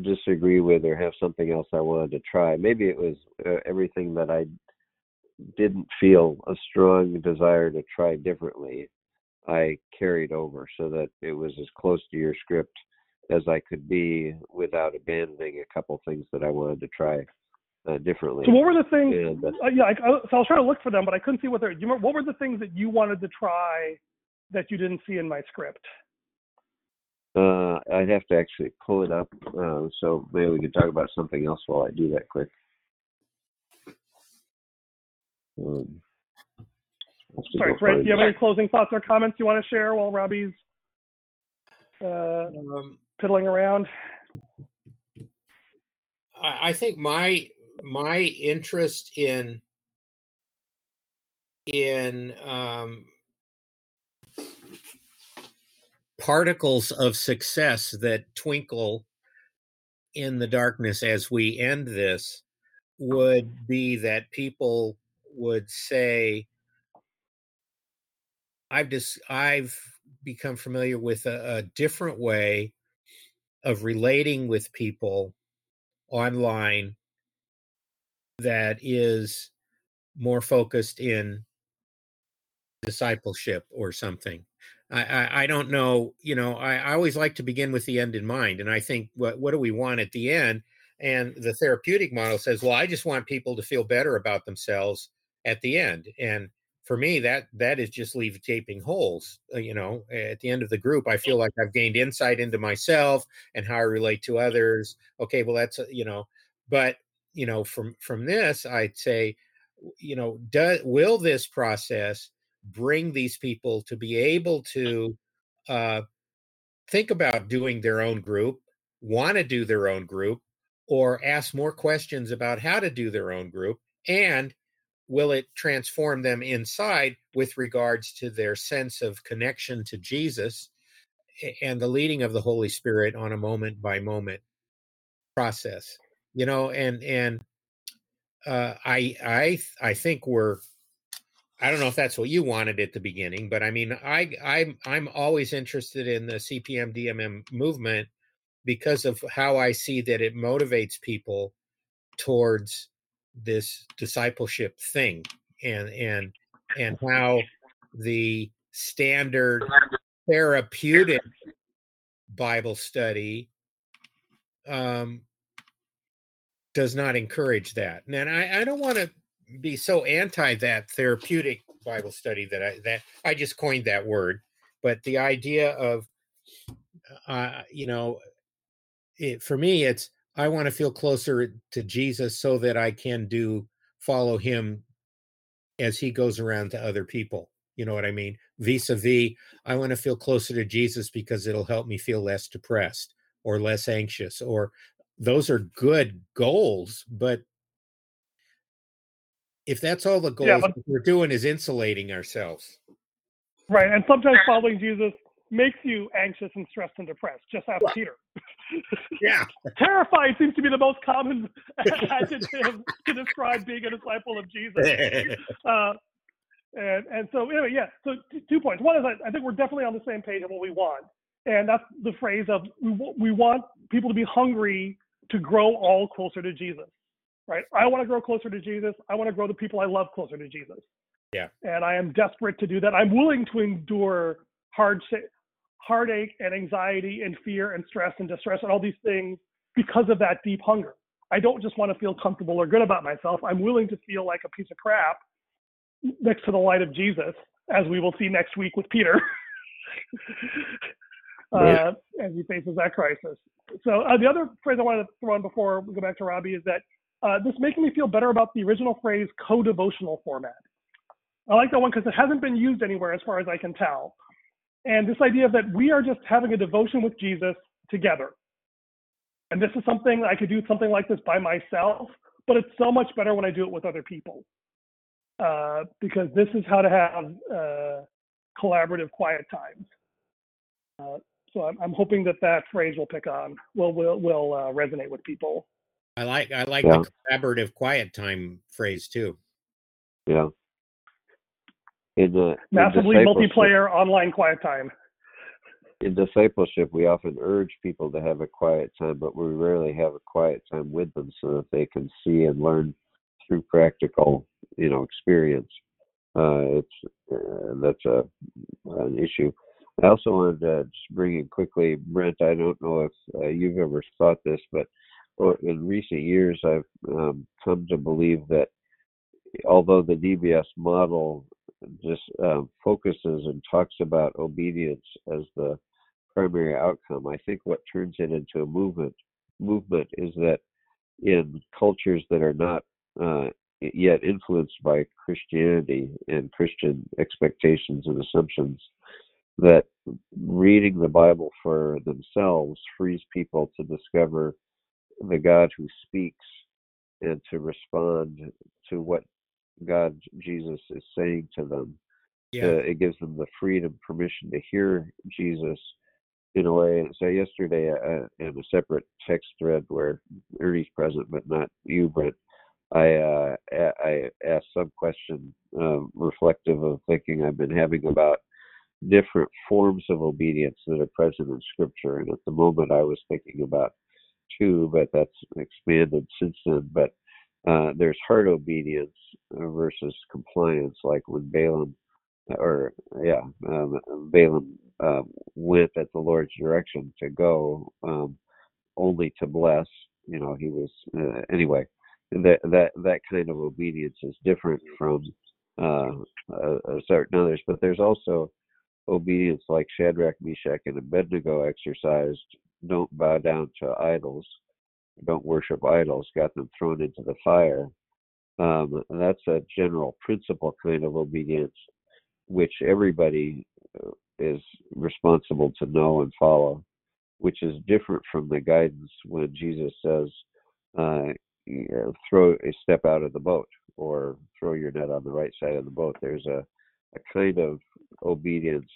disagree with or have something else I wanted to try. Maybe it was uh, everything that I didn't feel a strong desire to try differently, I carried over so that it was as close to your script as I could be without abandoning a couple things that I wanted to try uh, differently. So what were the things? And, uh, yeah, I, so I was trying to look for them, but I couldn't see what they're. You remember, what were the things that you wanted to try that you didn't see in my script? Uh, I'd have to actually pull it up. Uh, so maybe we could talk about something else while I do that quick. Um, Sorry, Fred, do you have any closing thoughts or comments you want to share while Robbie's uh, Um, piddling around? I, I think my my interest in in um, particles of success that twinkle in the darkness as we end this would be that people would say i've just i've become familiar with a, a different way of relating with people online that is more focused in discipleship or something. I, I, I don't know, you know, I, I always like to begin with the end in mind. And I think what what do we want at the end? And the therapeutic model says, well, I just want people to feel better about themselves at the end. And for me, that that is just leave gaping holes. Uh, you know, at the end of the group, I feel like I've gained insight into myself and how I relate to others. Okay, well, that's you know, but you know, from from this, I'd say, you know, does will this process bring these people to be able to uh, think about doing their own group, want to do their own group, or ask more questions about how to do their own group, and will it transform them inside with regards to their sense of connection to Jesus and the leading of the Holy Spirit on a moment by moment process? You know, and and uh, I I I think we're I don't know if that's what you wanted at the beginning, but I mean, I I'm I'm always interested in the CPM DMM movement because of how I see that it motivates people towards this discipleship thing and and and how the standard therapeutic Bible study um, does not encourage that. And I, I don't want to be so anti that therapeutic Bible study that I that I just coined that word, but the idea of uh, you know, it, for me, it's I want to feel closer to Jesus so that I can do follow him as he goes around to other people. You know what I mean? Vis a vis, I want to feel closer to Jesus because it'll help me feel less depressed or less anxious, or those are good goals, but if that's all the goals Yeah, but- we're doing is insulating ourselves. Right, and sometimes following Jesus makes you anxious and stressed and depressed. Just ask Right. Peter. Yeah. Terrified seems to be the most common adjective to describe being a disciple of Jesus. Uh, and and so anyway, yeah. So t- two points. One is I, I think we're definitely on the same page on what we want, and that's the phrase of we, w- we want people to be hungry to grow all closer to Jesus. Right. I want to grow closer to Jesus. I want to grow the people I love closer to Jesus. Yeah. And I am desperate to do that. I'm willing to endure hard heartache and anxiety and fear and stress and distress and all these things because of that deep hunger. I don't just want to feel comfortable or good about myself. I'm willing to feel like a piece of crap next to the light of Jesus, as we will see next week with Peter, Uh, as he faces that crisis. So uh, the other phrase I wanted to throw in before we go back to Robbie is that uh, this making me feel better about the original phrase co-devotional format. I like that one because it hasn't been used anywhere as far as I can tell. And this idea that we are just having a devotion with Jesus together. And this is something I could do something like this by myself, but it's so much better when I do it with other people. Uh, because this is how to have uh, collaborative quiet times. Uh, so I'm, I'm hoping that that phrase will pick on, will will will uh, resonate with people. I like I like Yeah. the collaborative quiet time phrase too. Yeah. In the Massively discipleship- multiplayer online quiet time. in discipleship, we often urge people to have a quiet time, but we rarely have a quiet time with them so that they can see and learn through practical, you know, experience. Uh, it's uh, that's a an issue. I also wanted to just bring in quickly, Brent. I don't know if uh, you've ever thought this, but in recent years, I've um, come to believe that although the DBS model just um, focuses and talks about obedience as the primary outcome. I think what turns it into a movement movement is that in cultures that are not uh, yet influenced by Christianity and Christian expectations and assumptions, that reading the Bible for themselves frees people to discover the God who speaks and to respond to what God Jesus is saying to them. Yeah. Uh, it gives them the freedom, permission to hear Jesus in a way. So yesterday, uh, in a separate text thread where Ernie's present but not you, Brent, I uh, I asked some question um, reflective of thinking I've been having about different forms of obedience that are present in Scripture, and at the moment I was thinking about two, but that's expanded since then. But uh, there's heart obedience uh, versus compliance, like when Balaam, or yeah, um, Balaam uh, went at the Lord's direction to go um, only to bless. You know, he was uh, anyway that that that kind of obedience is different from uh, uh, certain others. But there's also obedience like Shadrach, Meshach, and Abednego exercised. Don't bow down to idols. Don't worship idols. Got them thrown into the fire. Um, that's a general principle kind of obedience, which everybody uh, is responsible to know and follow, which is different from the guidance when Jesus says, uh, throw a step out of the boat or throw your net on the right side of the boat. There's a, a kind of obedience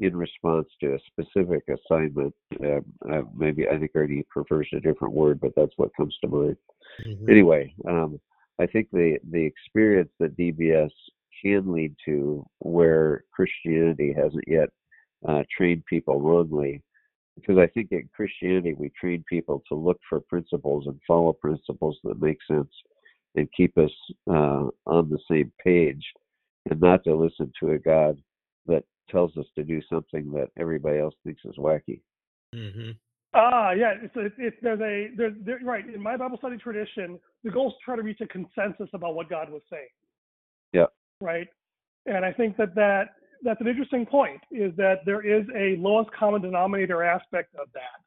in response to a specific assignment. Uh, uh, maybe I think Ernie prefers a different word, but that's what comes to mind. Mhm. Anyway, um, I think the the experience that DBS can lead to, where Christianity hasn't yet uh, trained people wrongly, because I think in Christianity we train people to look for principles and follow principles that make sense and keep us uh, on the same page, and not to listen to a God that tells us to do something that everybody else thinks is wacky. Mm-hmm. Ah, yeah. It's, it's, it's there's a there's there, right in my Bible study tradition. The goal is to try to reach a consensus about what God was saying. Yeah. Right. And I think that that that's an interesting point. Is that there is a lowest common denominator aspect of that,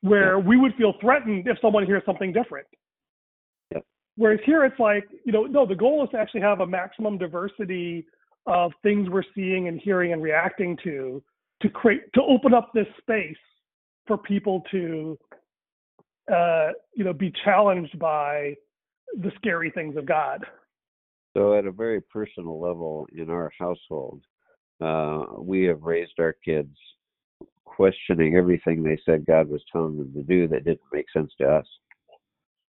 where we would feel threatened if someone hears something different. Whereas here it's like you know no, the goal is to actually have a maximum diversity of things we're seeing and hearing and reacting to to create to open up this space for people to uh, you know be challenged by the scary things of God. So, at a very personal level in our household, uh, we have raised our kids questioning everything they said God was telling them to do that didn't make sense to us.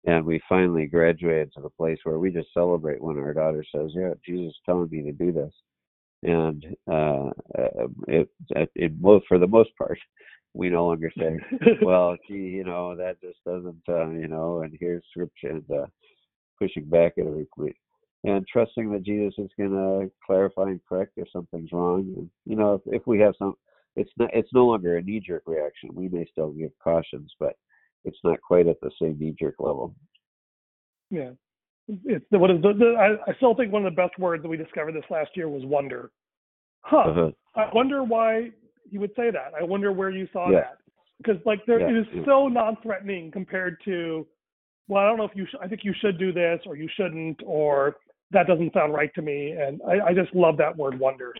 And we finally graduated to the place where we just celebrate when our daughter says, "Yeah, Jesus is telling me to do this," and uh, uh, it, it, it most for the most part, we no longer say, well, gee, you know, that just doesn't, uh, you know, and here's scripture and uh, pushing back at every point. And trusting that Jesus is going to clarify and correct if something's wrong. And, you know, if, if we have some, it's not, it's no longer a knee jerk reaction. We may still give cautions, but it's not quite at the same knee jerk level. yeah, it's the, what is the, the I, I still think one of the best words that we discovered this last year was wonder. Huh. Uh-huh. I wonder why you would say that. I wonder where you saw Yeah. that because like there Yeah, it is yeah. so non-threatening compared to well I don't know if you sh- I think you should do this or you shouldn't or that doesn't sound right to me and I, I just love that word wonder.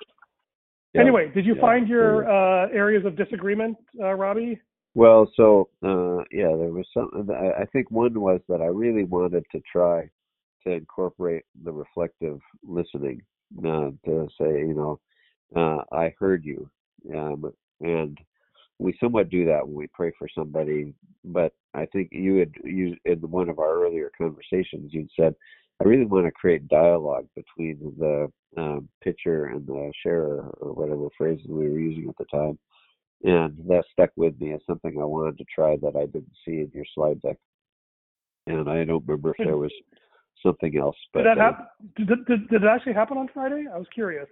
Anyway, did you find your uh, areas of disagreement, uh, Robbie? Well, so uh, yeah, there was some. I I think one was that I really wanted to try to incorporate the reflective listening uh, to say, you know, uh, I heard you, um, and we somewhat do that when we pray for somebody. But I think you had you in one of our earlier conversations, you'd said, I really want to create dialogue between the um, pitcher and the sharer, or whatever phrases we were using at the time and that stuck with me as something I wanted to try that I didn't see in your slide deck. And I don't remember if there was something else, but Did that uh, happen? Did, did, did it actually happen on Friday? I was curious.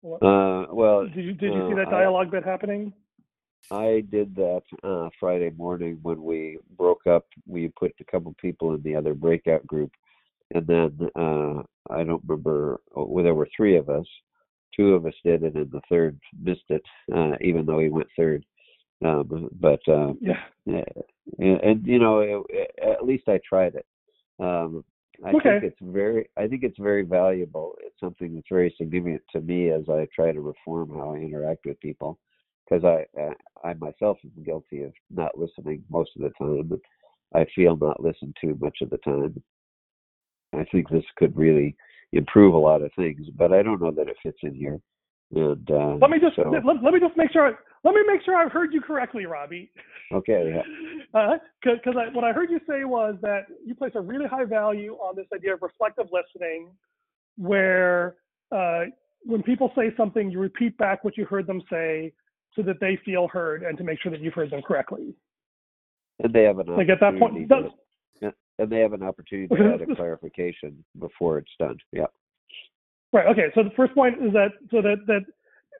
What- uh, well, did you did you see uh, that I- dialogue bit happening? I did that uh, Friday morning when we broke up. We put a couple people in the other breakout group, and then uh, I don't remember. Well, there were three of us. Two of us did it, and the third missed it, uh, even though he went third. Um, but uh, Yeah. Yeah, and, and you know, it, at least I tried it. Um, I Okay. think it's very I think it's very valuable. It's something that's very significant to me as I try to reform how I interact with people because I uh, I myself am guilty of not listening most of the time. I feel not listened to much of the time. I think this could really improve a lot of things, but I don't know that it fits in here. And uh, Let me just so, let, let me just make sure. Let me make sure I've heard you correctly, Robbie. okay, yeah, Because I, what I heard you say was that you place a really high value on this idea of reflective listening, where uh, when people say something, you repeat back what you heard them say, so that they feel heard and to make sure that you've heard them correctly. and they have an Like at that point, yeah, and they have an opportunity to add a clarification before it's done. Yeah. Right. Okay. So the first point is that so that that,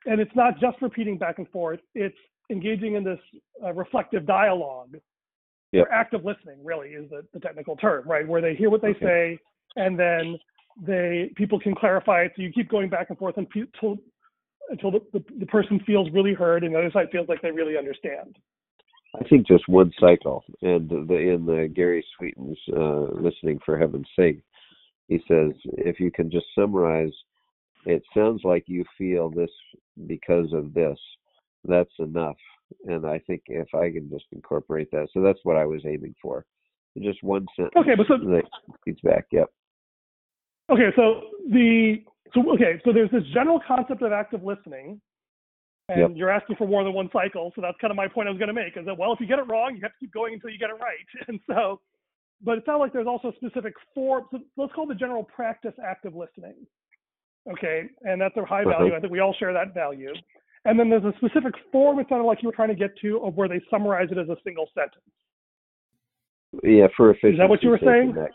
and it's not just repeating back and forth. It's engaging in this uh, reflective dialogue. Yep. Or active listening, really, is the, the technical term, right? Where they hear what they Okay. say, and then they people can clarify it. So you keep going back and forth until until the, the, the person feels really heard, and the other side feels like they really understand. I think just one cycle. And the, in the Gary Sweeten's uh, "Listening for Heaven's Sake," he says, if you can just summarize, it sounds like you feel this because of this. That's enough. And I think if I can just incorporate that, so that's what I was aiming for. Just one sentence. Okay, but so that feeds back. Yep. Okay, so the so okay, so there's this general concept of active listening, and Yep. you're asking for more than one cycle. So that's kind of my point I was going to make is that well, if you get it wrong, you have to keep going until you get it right. And so, but it sounds like there's also specific form. So let's call the general practice active listening. Okay, and that's a high Uh-huh. value. I think we all share that value. And then there's a specific form. It sounded like you were trying to get to of where they summarize it as a single sentence. Yeah, for efficiency. Is that what you were saying? That,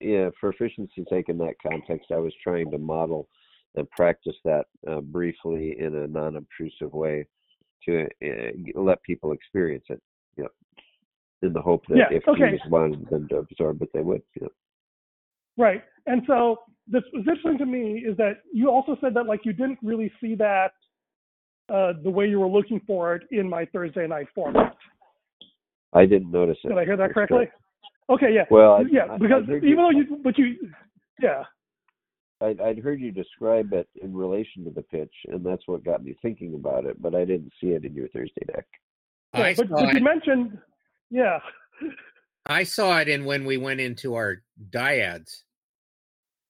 yeah, for efficiency's sake in that context, I was trying to model and practice that uh, briefly in a non-obtrusive way to uh, let people experience it. Yep. In the hope that Yeah, if okay. students wanted them to absorb it, they would. Yep. Right. And so this was interesting to me is that you also said that like you didn't really see that uh, the way you were looking for it in my Thursday night format. I didn't notice it. Did I hear that correctly? correct. Okay, yeah. Well, I, yeah, I- because I'd even though you, but you, yeah, I'd, I'd heard you describe it in relation to the pitch, and that's what got me thinking about it. But I didn't see it in your Thursday deck. yeah, I but, saw but you it. mentioned, yeah, I saw it in when we went into our dyads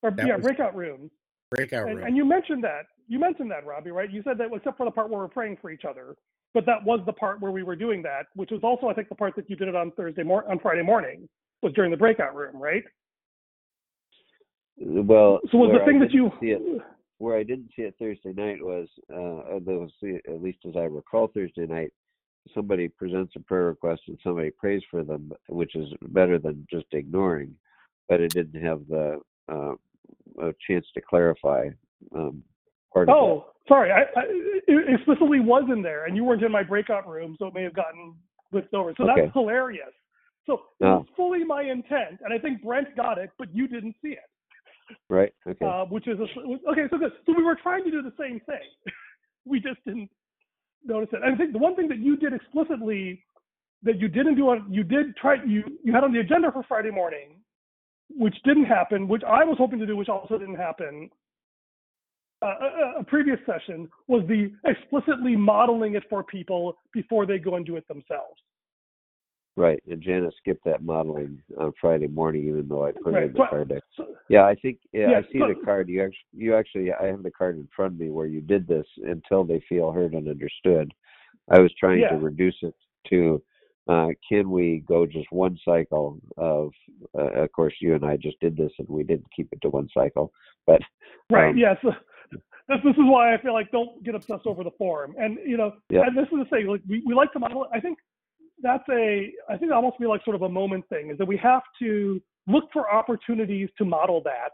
or That yeah, breakout rooms, breakout and, room. and you mentioned that, you mentioned that, Robbie, right? You said that except for the part where we're praying for each other, but that was the part where we were doing that, which was also, I think, the part that you did it on Thursday mor- on Friday morning was during the breakout room, right? Well, So was the I thing that you see it where I didn't see it Thursday night was, uh, those, at least as I recall Thursday night, somebody presents a prayer request and somebody prays for them, which is better than just ignoring, but it didn't have the uh, a chance to clarify um, part of Oh, sorry. I, I it explicitly was in there, and you weren't in my breakout room, so it may have gotten whipped over. So Okay. that's hilarious. So it Oh. was fully my intent, and I think Brent got it, but you didn't see it. Right? Okay. Uh, which is a, okay. So good. So we were trying to do the same thing. we just didn't notice it. And I think the one thing that you did explicitly that you didn't do on you did try you you had on the agenda for Friday morning, which didn't happen, which I was hoping to do, which also didn't happen. Uh, a, a previous session was the explicitly modeling it for people before they go and do it themselves. Right. And Janice skipped that modeling on Friday morning, even though I put Right. it in the card deck. So, Yeah, I think yeah, Yeah, I see the card. You actually, you actually, I have the card in front of me where you did this until they feel heard and understood. I was trying Yeah. to reduce it to, uh, can we go just one cycle of? Uh, of course, you and I just did this, and we didn't keep it to one cycle. But Right. Um, yes. This, this is why I feel like don't get obsessed over the form. And you know, Yeah. and this is the thing. Like we, we like to model. it. I think that's a. I think it almost be like sort of a moment thing. Is that we have to look for opportunities to model that,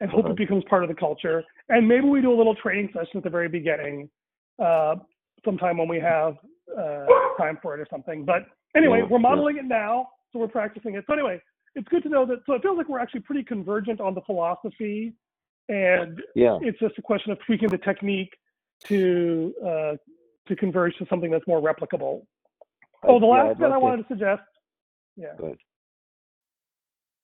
and hope Uh-huh. it becomes part of the culture. And maybe we do a little training session at the very beginning, uh, sometime when we have uh, time for it or something. But anyway, we're modeling it now, so we're practicing it. So anyway, it's good to know that. So it feels like we're actually pretty convergent on the philosophy, and yeah, it's just a question of tweaking the technique to uh, to converge to something that's more replicable. Oh, the I- yeah, last I'd I wanted to suggest. Yeah. Go ahead.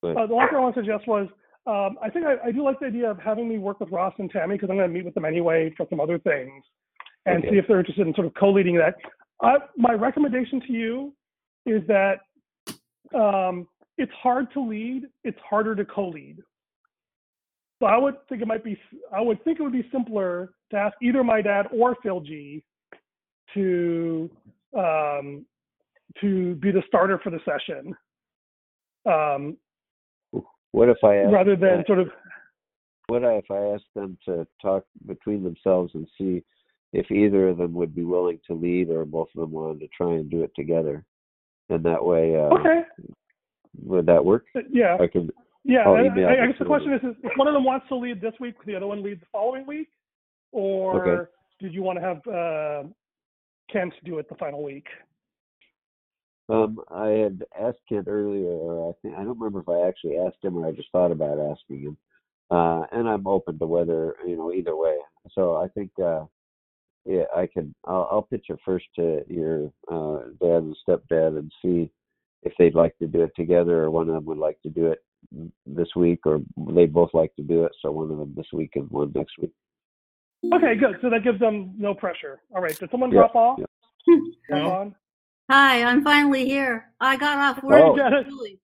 But Uh, the last thing I want to suggest was um, I think I, I do like the idea of having me work with Ross and Tammy because I'm going to meet with them anyway for some other things and Okay. see if they're interested in sort of co-leading that. I, my recommendation to you is that um, it's hard to lead. It's harder to co-lead. So I would think it might be. I would think it would be simpler to ask either my dad or Phil G to um, to be the starter for the session. Um, what if I ask, rather than uh, sort of what if I asked them to talk between themselves and see if either of them would be willing to lead or both of them wanted to try and do it together? And that way, uh, okay would that work? yeah I could. yeah I, I, guess the question is, is if one of them wants to lead this week the other one leads the following week or Okay. did you want to have uh, kent do it the final week Um, I had asked Kent earlier, or I think I don't remember if I actually asked him or I just thought about asking him. Uh, and I'm open to whether you know either way. So I think uh, yeah, I can. I'll, I'll pitch it first to your uh, dad and stepdad and see if they'd like to do it together, or one of them would like to do it this week, or they both like to do it. So one of them this week and one next week. okay good so that gives them no pressure all right did someone Yeah, drop off yeah. Come No. On. Hi, I'm finally here. I got off work. Oh. Janet. early.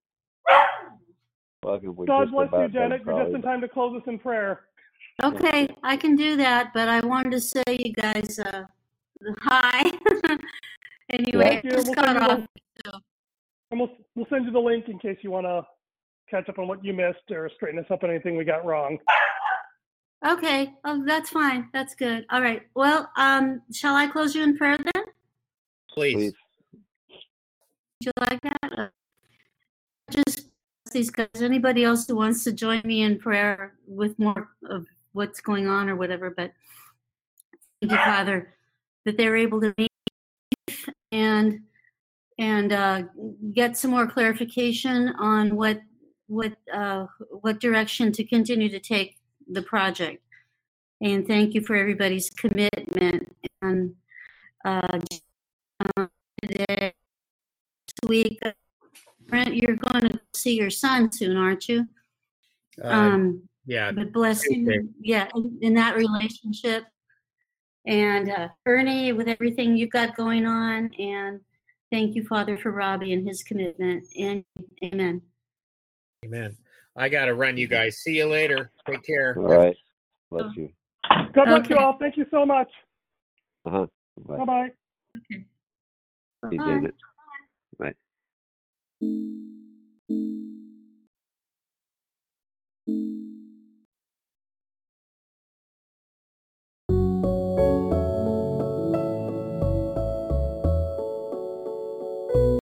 Welcome. God bless you janet you're just in time to close us in prayer Okay, I can do that, but I wanted to say you guys uh hi. anyway, Thank you. I just We'll got off. the- and we'll, we'll send you the link in case you want to catch up on what you missed or straighten us up on anything we got wrong Okay, oh that's fine. That's good. All right. Well, um, shall I close you in prayer then? Please. Please. You like that? Uh, Just these guys. Anybody else who wants to join me in prayer with more of what's going on or whatever, but thank you, Father, that they're able to meet and and uh, get some more clarification on what what uh, what direction to continue to take the project. And thank you for everybody's commitment and uh, today week. Brent, you're going to see your son soon, aren't you? Uh, Um, yeah. but bless Tuesday. him, yeah, in- in that relationship. And uh, Ernie, with everything you've got going on, and thank you, Father, for Robbie and his commitment. And amen. Amen. I got to run, you guys. See you later. Take care. All right. Bless you. god bless you all thank you so much Uh huh. Bye. bye-bye See you, Bye. thank you